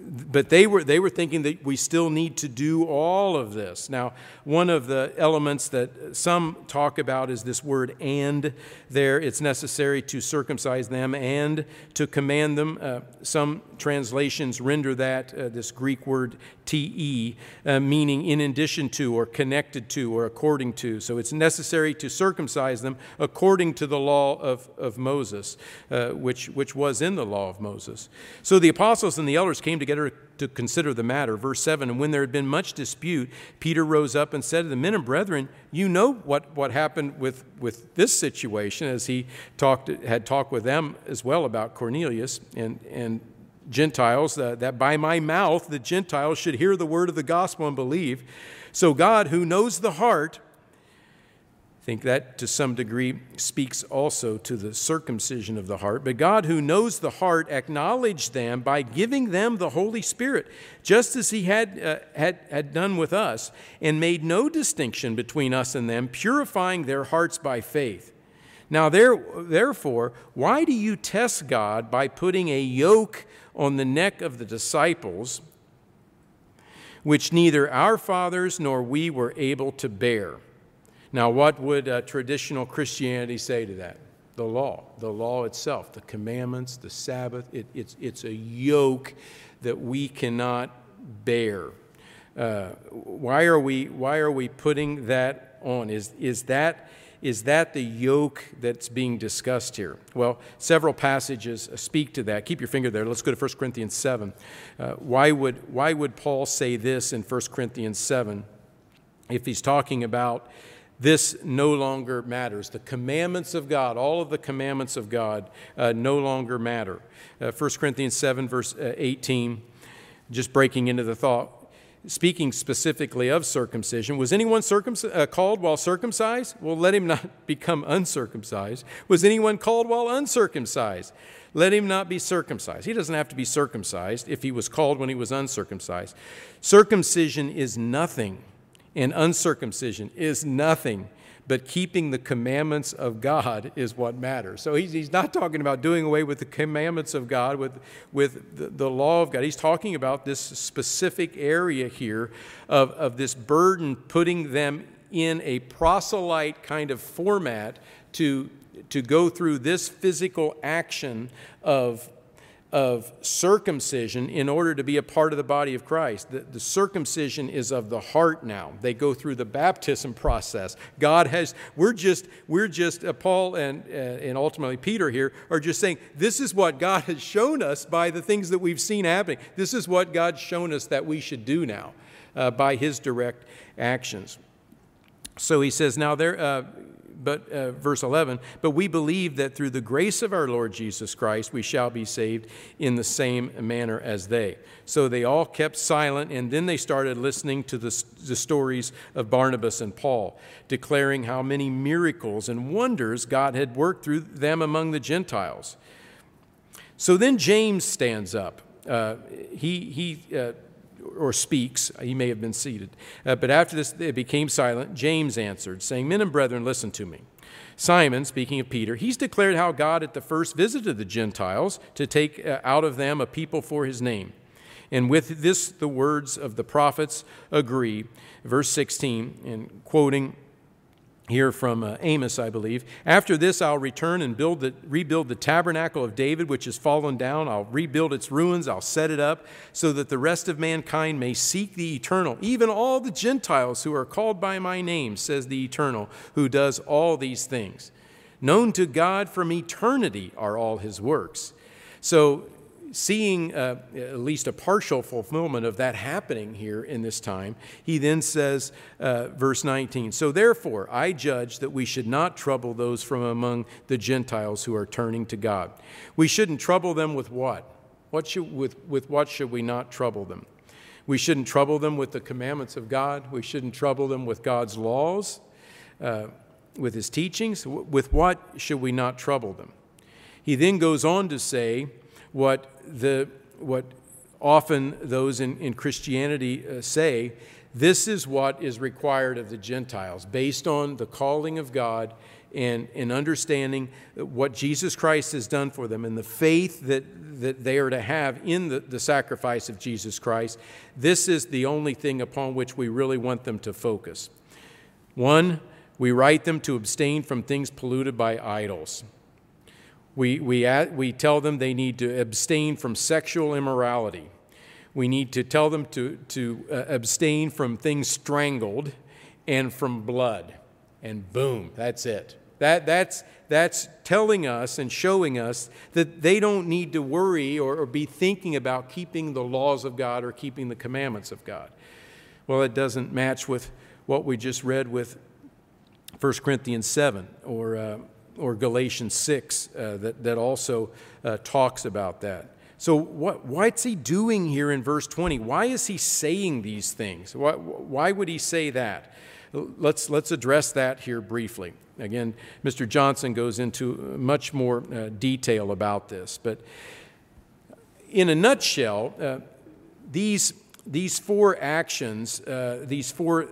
A: but they were, they were thinking that we still need to do all of this. Now, one of the elements that some talk about is this word and there. It's necessary to circumcise them and to command them. Uh, some translations render that, uh, this Greek word te, uh, meaning in addition to or connected to or according to. So it's necessary to circumcise them according to the law of, of Moses, uh, which, which was in the law of Moses. So the apostles and the elders came together to consider the matter. Verse 7 And when there had been much dispute, Peter rose up and said to the men and brethren, You know what, what happened with, with this situation, as he talked, had talked with them as well about Cornelius and, and Gentiles, uh, that by my mouth the Gentiles should hear the word of the gospel and believe. So God, who knows the heart, I think that to some degree speaks also to the circumcision of the heart. But God, who knows the heart, acknowledged them by giving them the Holy Spirit, just as He had, uh, had, had done with us, and made no distinction between us and them, purifying their hearts by faith. Now, there, therefore, why do you test God by putting a yoke on the neck of the disciples, which neither our fathers nor we were able to bear? Now, what would uh, traditional Christianity say to that? The law, the law itself, the commandments, the Sabbath, it, it's, it's a yoke that we cannot bear. Uh, why, are we, why are we putting that on? Is, is, that, is that the yoke that's being discussed here? Well, several passages speak to that. Keep your finger there. Let's go to 1 Corinthians 7. Uh, why, would, why would Paul say this in 1 Corinthians 7 if he's talking about this no longer matters. The commandments of God, all of the commandments of God, uh, no longer matter. Uh, 1 Corinthians 7, verse uh, 18, just breaking into the thought, speaking specifically of circumcision. Was anyone uh, called while circumcised? Well, let him not become uncircumcised. Was anyone called while uncircumcised? Let him not be circumcised. He doesn't have to be circumcised if he was called when he was uncircumcised. Circumcision is nothing and uncircumcision is nothing, but keeping the commandments of God is what matters. So he's, he's not talking about doing away with the commandments of God, with, with the, the law of God. He's talking about this specific area here of, of this burden, putting them in a proselyte kind of format to, to go through this physical action of of circumcision in order to be a part of the body of Christ. The, the, circumcision is of the heart now. They go through the baptism process. God has, we're just, we're just, uh, Paul and, uh, and ultimately Peter here are just saying, this is what God has shown us by the things that we've seen happening. This is what God's shown us that we should do now uh, by his direct actions. So he says, now there, uh, but uh, verse 11, but we believe that through the grace of our Lord Jesus Christ we shall be saved in the same manner as they. So they all kept silent, and then they started listening to the, the stories of Barnabas and Paul, declaring how many miracles and wonders God had worked through them among the Gentiles. So then James stands up. Uh, he he uh, or speaks. He may have been seated. Uh, but after this, it became silent. James answered, saying, Men and brethren, listen to me. Simon, speaking of Peter, he's declared how God at the first visited the Gentiles to take uh, out of them a people for his name. And with this, the words of the prophets agree. Verse 16, and quoting here from uh, Amos, I believe. After this, I'll return and build the, rebuild the tabernacle of David, which has fallen down. I'll rebuild its ruins. I'll set it up so that the rest of mankind may seek the eternal, even all the Gentiles who are called by my name, says the eternal, who does all these things. Known to God from eternity are all his works. So seeing uh, at least a partial fulfillment of that happening here in this time, he then says, uh, verse 19, So therefore I judge that we should not trouble those from among the Gentiles who are turning to God. We shouldn't trouble them with what? What should, with, with what should we not trouble them? We shouldn't trouble them with the commandments of God. We shouldn't trouble them with God's laws, uh, with his teachings. With what should we not trouble them? He then goes on to say what, the, what often those in, in Christianity uh, say this is what is required of the Gentiles based on the calling of God and, and understanding what Jesus Christ has done for them and the faith that, that they are to have in the, the sacrifice of Jesus Christ. This is the only thing upon which we really want them to focus. One, we write them to abstain from things polluted by idols. We, we, we tell them they need to abstain from sexual immorality. We need to tell them to, to uh, abstain from things strangled and from blood. And boom, that's it. That, that's, that's telling us and showing us that they don't need to worry or, or be thinking about keeping the laws of God or keeping the commandments of God. Well, it doesn't match with what we just read with 1 Corinthians 7 or, uh, or Galatians 6 uh, that, that also uh, talks about that. So, what, what's he doing here in verse 20? Why is he saying these things? Why, why would he say that? Let's, let's address that here briefly. Again, Mr. Johnson goes into much more uh, detail about this. But in a nutshell, uh, these, these four actions, uh, these four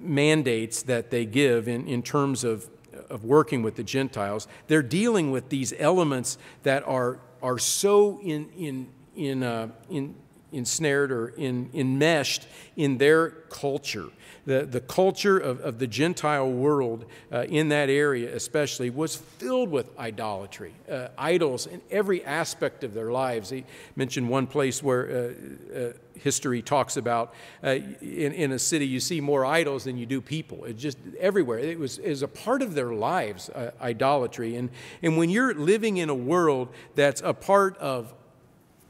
A: mandates that they give in, in terms of, of working with the Gentiles, they're dealing with these elements that are are so in, in, in, uh, in, ensnared or in, enmeshed in their culture. The, the culture of, of the Gentile world uh, in that area, especially, was filled with idolatry, uh, idols in every aspect of their lives. He mentioned one place where uh, uh history talks about uh, in, in a city you see more idols than you do people. It's just everywhere. It was, it was a part of their lives, uh, idolatry. And, and when you're living in a world that's a part of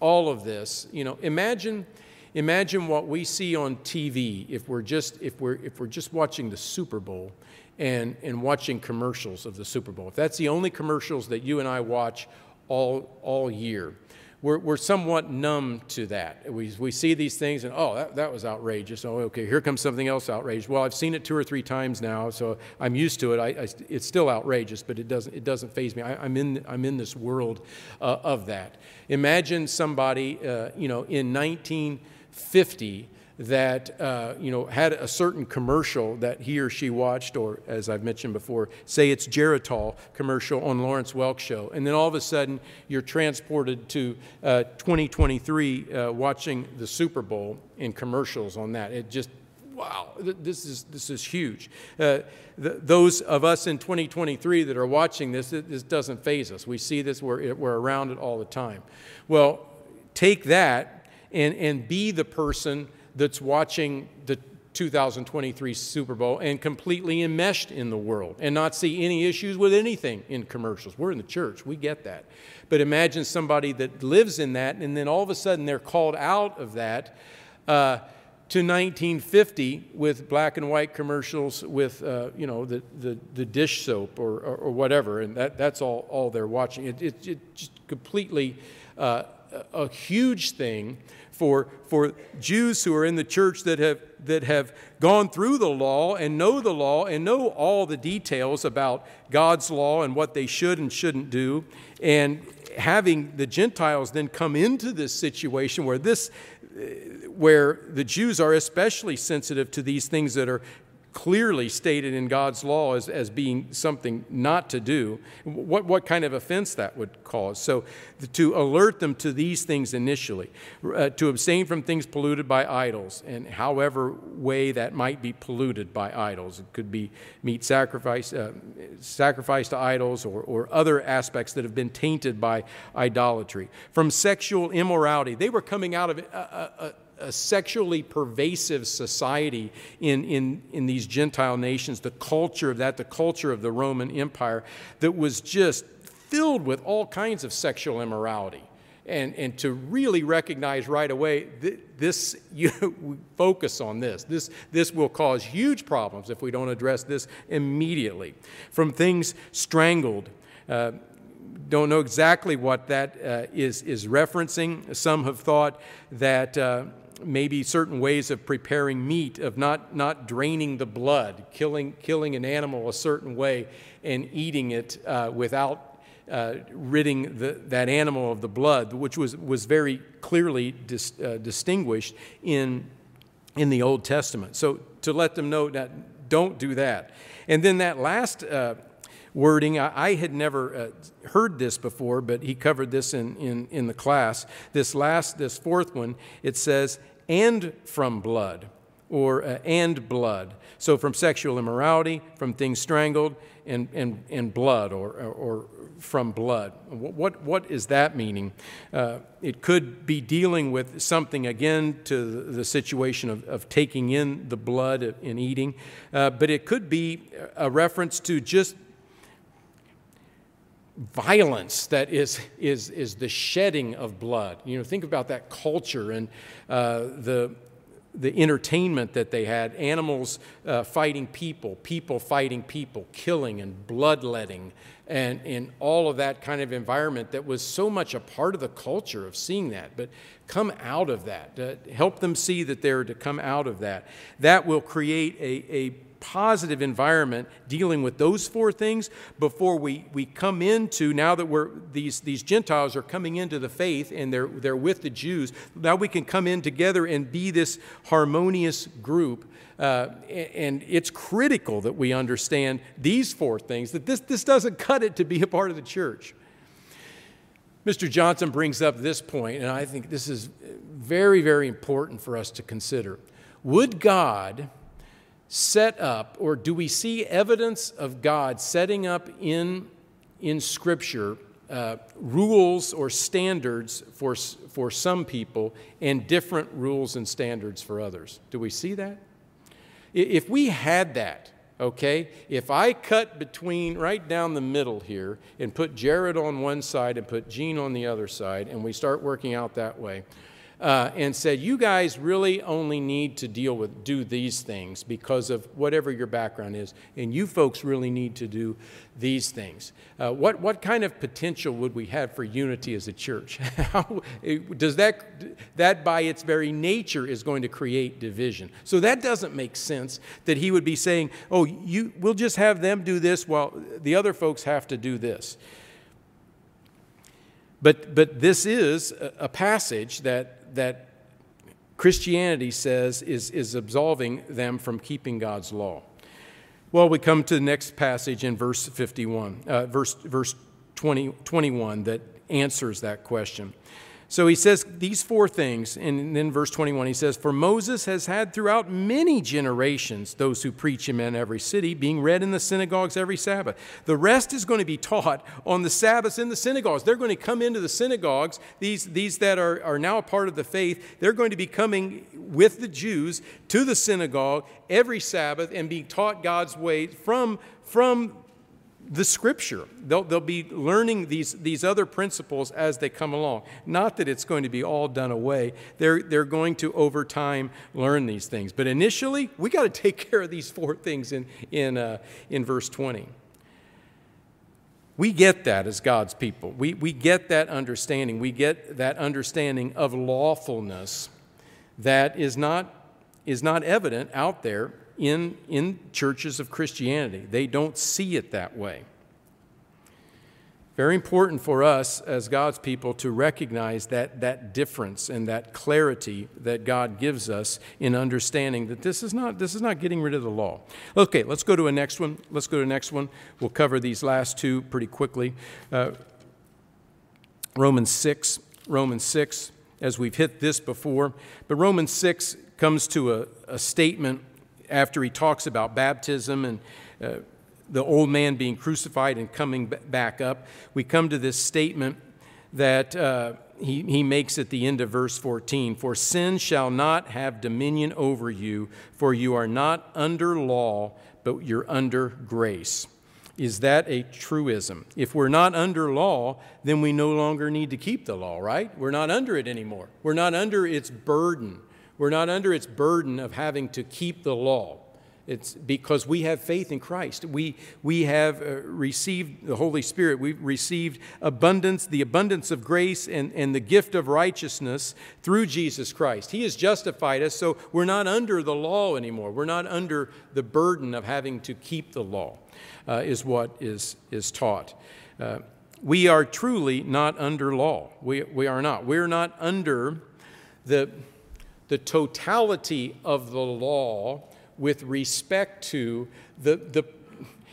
A: all of this, you know, imagine imagine what we see on TV if we're just if we're if we're just watching the Super Bowl and and watching commercials of the Super Bowl. If that's the only commercials that you and I watch all all year, we're, we're somewhat numb to that. We, we see these things and, oh, that, that was outrageous. Oh, okay, here comes something else outrageous. Well, I've seen it two or three times now, so I'm used to it. I, I, it's still outrageous, but it doesn't, it doesn't faze me. I, am in, I'm in this world uh, of that. Imagine somebody, uh, you know, in 1950 that uh, you know had a certain commercial that he or she watched, or as I've mentioned before, say it's Geritol commercial on Lawrence Welk show, and then all of a sudden you're transported to uh, 2023 uh, watching the Super Bowl in commercials on that. It just wow, this is this is huge. Uh, the, those of us in 2023 that are watching this, this doesn't faze us. We see this, we're, we're around it all the time. Well, take that and, and be the person that's watching the 2023 Super Bowl and completely enmeshed in the world and not see any issues with anything in commercials. We're in the church, we get that. But imagine somebody that lives in that and then all of a sudden they're called out of that. Uh, to 1950 with black and white commercials with uh, you know the, the, the, dish soap or, or, or, whatever and that, that's all, all they're watching it, it, it just completely uh, a huge thing for, for Jews who are in the church that have, that have gone through the law and know the law and know all the details about God's law and what they should and shouldn't do. And having the Gentiles then come into this situation where this where the Jews are especially sensitive to these things that are clearly stated in God's law as, as being something not to do, what, what kind of offense that would cause. So, to alert them to these things initially, uh, to abstain from things polluted by idols, and however way that might be polluted by idols. It could be meat sacrifice, uh, sacrifice to idols, or, or other aspects that have been tainted by idolatry. From sexual immorality, they were coming out of a, a, a a sexually pervasive society in, in, in these Gentile nations, the culture of that, the culture of the Roman Empire, that was just filled with all kinds of sexual immorality. And, and to really recognize right away this you focus on this. This this will cause huge problems if we don't address this immediately. From things strangled uh, don't know exactly what that uh, is is referencing. Some have thought that uh, maybe certain ways of preparing meat, of not, not draining the blood, killing, killing an animal a certain way and eating it uh, without uh, ridding the, that animal of the blood, which was, was very clearly dis, uh, distinguished in, in the Old Testament. So to let them know that don't do that. And then that last uh, wording. I, I had never uh, heard this before, but he covered this in, in, in the class. This last, this fourth one, it says, and from blood, or uh, and blood. So from sexual immorality, from things strangled, and, and, and blood, or, or, from blood. What, what is that meaning? Uh, it could be dealing with something, again, to the situation of, of taking in the blood and eating, uh, but it could be a reference to just violence that is, is, is the shedding of blood. You know, think about that culture and uh, the, the entertainment that they had animals uh, fighting people, people fighting people, killing and bloodletting, and, and all of that kind of environment that was so much a part of the culture of seeing that. But come out of that, uh, help them see that they're to come out of that. That will create a, a positive environment dealing with those four things before we, we come into, now that we're, these, these Gentiles are coming into the faith and they're, they're with the Jews, now we can come in together and be this harmonious group. Uh, and it's critical that we understand these four things, that this, this doesn't cut it to be a part of the church. Mr. Johnson brings up this point, and I think this is very, very important for us to consider. Would God set up, or do we see evidence of God setting up in, in Scripture uh, rules or standards for, for some people and different rules and standards for others? Do we see that? If we had that, okay, if I cut between right down the middle here and put Jared on one side and put Gene on the other side, and we start working out that way, uh, and said, You guys really only need to deal with, do these things because of whatever your background is, and you folks really need to do these things. Uh, what, what kind of potential would we have for unity as a church? Does that, that by its very nature is going to create division. So that doesn't make sense that he would be saying, Oh, you, we'll just have them do this while the other folks have to do this. But, but this is a passage that that Christianity says is, is absolving them from keeping God's law. Well, we come to the next passage in verse 51, uh, verse, verse 20, 21 that answers that question. So he says these four things, and then verse 21 he says, For Moses has had throughout many generations those who preach him in every city, being read in the synagogues every Sabbath. The rest is going to be taught on the Sabbaths in the synagogues. They're going to come into the synagogues, these, these that are, are now a part of the faith, they're going to be coming with the Jews to the synagogue every Sabbath and being taught God's way from, from the scripture. They'll, they'll be learning these, these other principles as they come along. Not that it's going to be all done away. They're, they're going to, over time, learn these things. But initially, we got to take care of these four things in, in, uh, in verse 20. We get that as God's people. We, we get that understanding. We get that understanding of lawfulness that is not, is not evident out there in, in churches of Christianity. They don't see it that way. Very important for us as God's people to recognize that, that difference and that clarity that God gives us in understanding that this is, not, this is not getting rid of the law. Okay, let's go to a next one. Let's go to the next one. We'll cover these last two pretty quickly. Uh, Romans 6. Romans 6, as we've hit this before, but Romans 6 comes to a, a statement after he talks about baptism and uh, the old man being crucified and coming back up, we come to this statement that uh, he, he makes at the end of verse 14 For sin shall not have dominion over you, for you are not under law, but you're under grace. Is that a truism? If we're not under law, then we no longer need to keep the law, right? We're not under it anymore. We're not under its burden. We're not under its burden of having to keep the law. It's because we have faith in Christ. We, we have uh, received the Holy Spirit. We've received abundance, the abundance of grace and, and the gift of righteousness through Jesus Christ. He has justified us, so we're not under the law anymore. We're not under the burden of having to keep the law, uh, is what is, is taught. Uh, we are truly not under law. We, we are not. We're not under the, the totality of the law with respect to the, the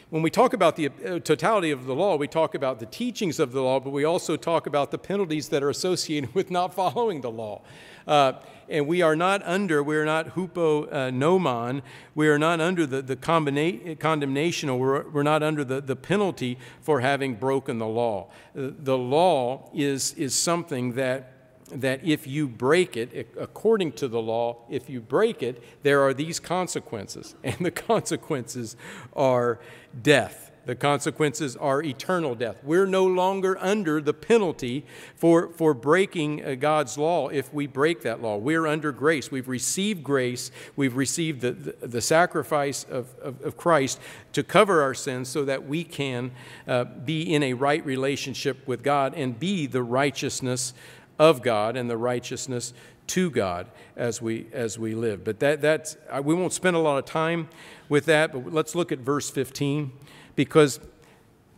A: when we talk about the uh, totality of the law, we talk about the teachings of the law, but we also talk about the penalties that are associated with not following the law. Uh, and we are not under, we are not hupo uh, nomon, we are not under the, the condemnation, or we're, we're not under the, the penalty for having broken the law. Uh, the law is, is something that that if you break it, according to the law, if you break it, there are these consequences. And the consequences are death. The consequences are eternal death. We're no longer under the penalty for, for breaking uh, God's law if we break that law. We're under grace. We've received grace. We've received the, the, the sacrifice of, of, of, Christ to cover our sins so that we can uh, be in a right relationship with God and be the righteousness of God and the righteousness to God as we as we live. But that that's we won't spend a lot of time with that. But let's look at verse 15 because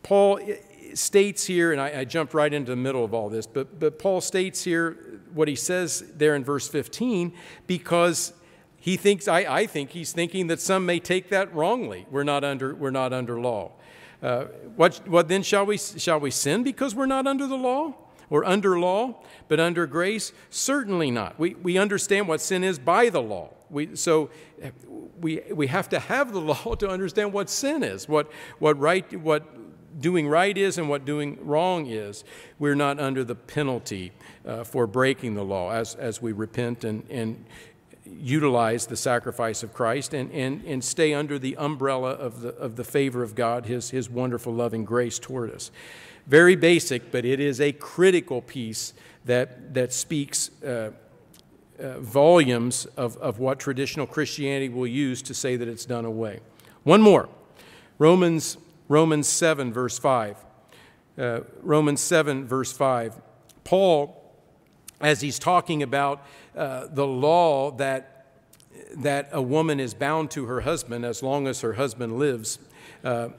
A: Paul states here, and I, I jumped right into the middle of all this. But but Paul states here what he says there in verse 15 because he thinks I, I think he's thinking that some may take that wrongly. We're not under we're not under law. Uh, what, what then shall we shall we sin because we're not under the law? Or under law, but under grace? Certainly not. We, we understand what sin is by the law. We, so we, we have to have the law to understand what sin is, what, what, right, what doing right is and what doing wrong is. We're not under the penalty uh, for breaking the law as, as we repent and, and utilize the sacrifice of Christ and, and, and stay under the umbrella of the, of the favor of God, his, his wonderful loving grace toward us. Very basic, but it is a critical piece that, that speaks uh, uh, volumes of, of what traditional Christianity will use to say that it's done away. One more Romans, Romans 7, verse 5. Uh, Romans 7, verse 5. Paul, as he's talking about uh, the law that, that a woman is bound to her husband as long as her husband lives, uh,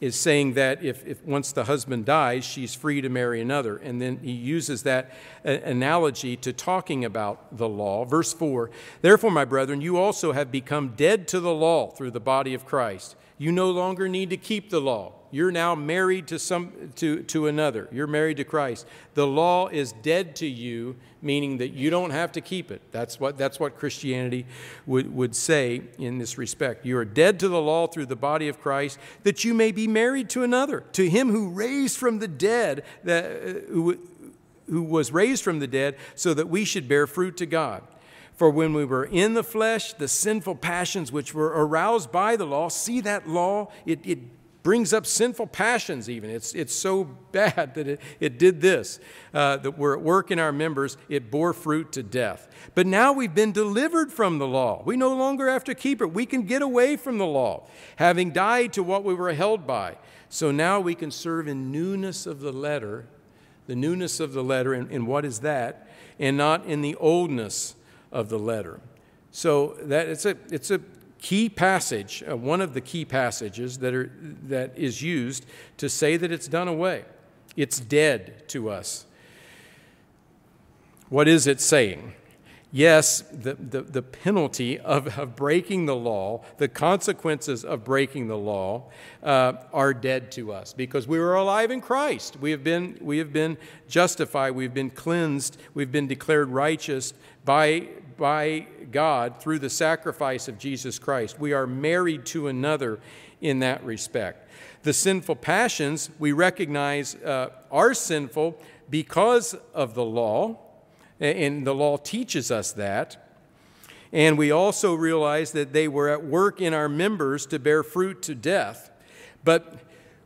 A: is saying that if, if once the husband dies, she's free to marry another. And then he uses that uh, analogy to talking about the law. Verse 4 Therefore, my brethren, you also have become dead to the law through the body of Christ. You no longer need to keep the law. You're now married to, some, to, to another. You're married to Christ. The law is dead to you, meaning that you don't have to keep it. That's what, that's what Christianity would, would say in this respect. You are dead to the law through the body of Christ, that you may be married to another, to him who raised from the dead, that, uh, who, who was raised from the dead, so that we should bear fruit to God. For when we were in the flesh, the sinful passions which were aroused by the law, see that law, it, it brings up sinful passions, even. It's, it's so bad that it, it did this, uh, that we're at work in our members, it bore fruit to death. But now we've been delivered from the law. We no longer have to keep it. We can get away from the law, having died to what we were held by. So now we can serve in newness of the letter, the newness of the letter, and, and what is that? And not in the oldness of the letter. So that it's a, it's a key passage, uh, one of the key passages that, are, that is used to say that it's done away. It's dead to us. What is it saying? Yes, the, the, the penalty of, of breaking the law, the consequences of breaking the law, uh, are dead to us because we were alive in Christ. We have, been, we have been justified, we've been cleansed, we've been declared righteous by, by God through the sacrifice of Jesus Christ. We are married to another in that respect. The sinful passions we recognize uh, are sinful because of the law, and the law teaches us that. And we also realize that they were at work in our members to bear fruit to death. But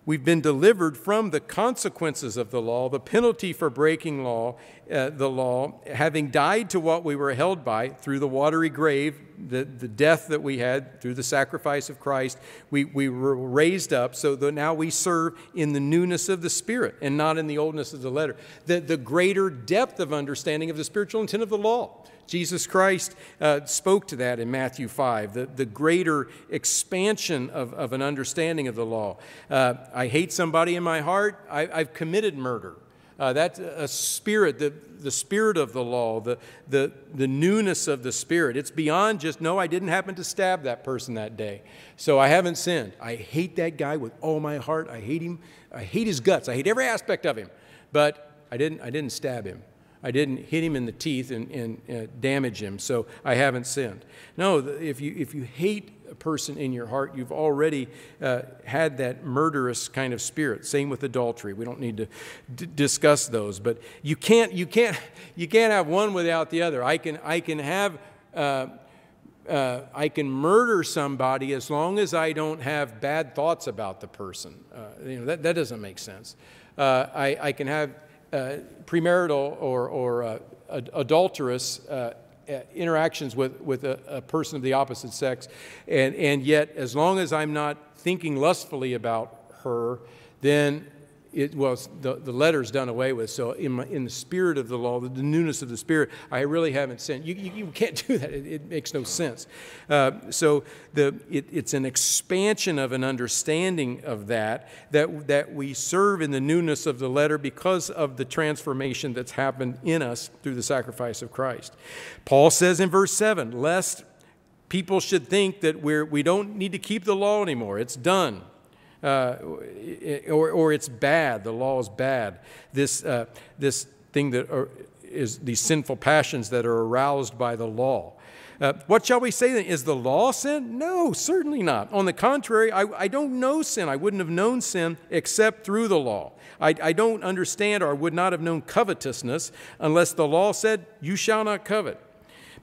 A: We've been delivered from the consequences of the law, the penalty for breaking law, uh, the law, having died to what we were held by through the watery grave, the, the death that we had through the sacrifice of Christ. We, we were raised up so that now we serve in the newness of the Spirit and not in the oldness of the letter. The, the greater depth of understanding of the spiritual intent of the law. Jesus Christ uh, spoke to that in Matthew 5, the, the greater expansion of, of an understanding of the law. Uh, I hate somebody in my heart, I, have committed murder. Uh, that's a spirit, the, the spirit of the law, the, the, the newness of the spirit. It's beyond just, no, I didn't happen to stab that person that day. So I haven't sinned. I hate that guy with all my heart. I hate him. I hate his guts. I hate every aspect of him. But I didn't, I didn't stab him. I didn't hit him in the teeth and, and uh, damage him, so I haven't sinned. No, if you, if you hate a person in your heart, you've already uh, had that murderous kind of spirit. Same with adultery. We don't need to d- discuss those, but you can't, you, can't, you can't have one without the other. I can, I can have. Uh, uh, I can murder somebody as long as I don't have bad thoughts about the person. Uh, you know, that, that doesn't make sense. Uh, I, I can have uh, premarital or, or uh, adulterous uh, interactions with, with a, a, person of the opposite sex. And, and yet, as long as I'm not thinking lustfully about her, then it the, the letter's done away with. So in, my, in the spirit of the law, the, the, newness of the spirit, I really haven't sinned. You, you, you can't do that. It, it makes no sense. Uh, so the, it, it's an expansion of an understanding of that, that, that we serve in the newness of the letter because of the transformation that's happened in us through the sacrifice of Christ. Paul says in verse 7, lest people should think that we're, we don't need to keep the law anymore. It's done uh, or, or it's bad, the law is bad. This, uh, this thing that are, is these sinful passions that are aroused by the law. Uh, what shall we say then? Is the law sin? No, certainly not. On the contrary, I, I don't know sin. I wouldn't have known sin except through the law. I, I don't understand or would not have known covetousness unless the law said, You shall not covet.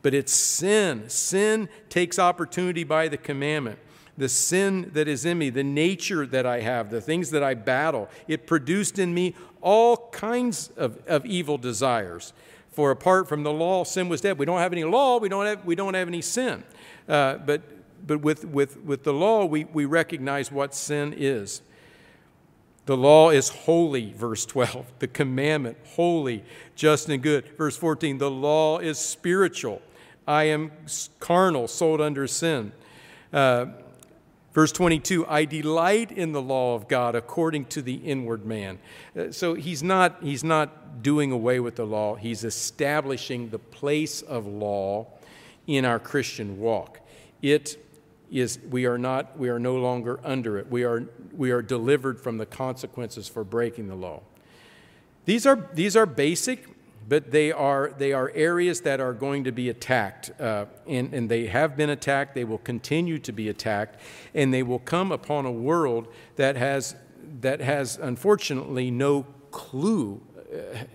A: But it's sin. Sin takes opportunity by the commandment the sin that is in me, the nature that I have, the things that I battle. It produced in me all kinds of, of evil desires. For apart from the law, sin was dead. We don't have any law, we don't have, we don't have any sin. Uh, but but with, with, with the law, we, we recognize what sin is. The law is holy, verse 12. The commandment, holy, just, and good. Verse 14, the law is spiritual. I am carnal, sold under sin. Uh, Verse 22, I delight in the law of God according to the inward man. Uh, so he's not, he's not doing away with the law, he's establishing the place of law in our Christian walk. It is, we are not, we are no longer under it. We are, we are delivered from the consequences for breaking the law. These are, these are basic but they are, they are areas that are going to be attacked, uh, and, and they have been attacked, they will continue to be attacked, and they will come upon a world that has, that has unfortunately no clue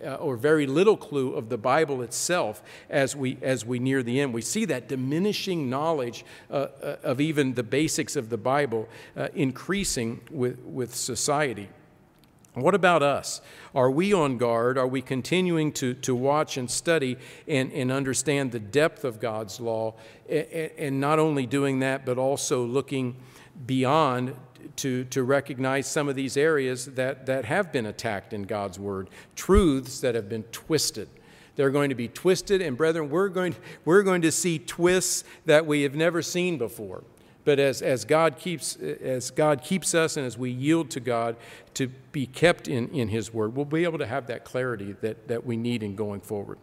A: uh, or very little clue of the Bible itself as we, as we near the end. We see that diminishing knowledge uh, uh of even the basics of the Bible uh, increasing with, with society. What about us? Are we on guard? Are we continuing to, to watch and study and, and understand the depth of God's law? And, and not only doing that, but also looking beyond to, to recognize some of these areas that, that have been attacked in God's Word, truths that have been twisted. They're going to be twisted, and brethren, we're going, we're going to see twists that we have never seen before. But as, as, God keeps, as God keeps us and as we yield to God to be kept in, in His Word, we'll be able to have that clarity that, that we need in going forward.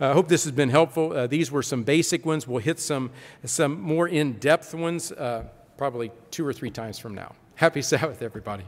A: I hope this has been helpful. Uh, these were some basic ones. We'll hit some, some more in depth ones uh, probably two or three times from now. Happy Sabbath, everybody.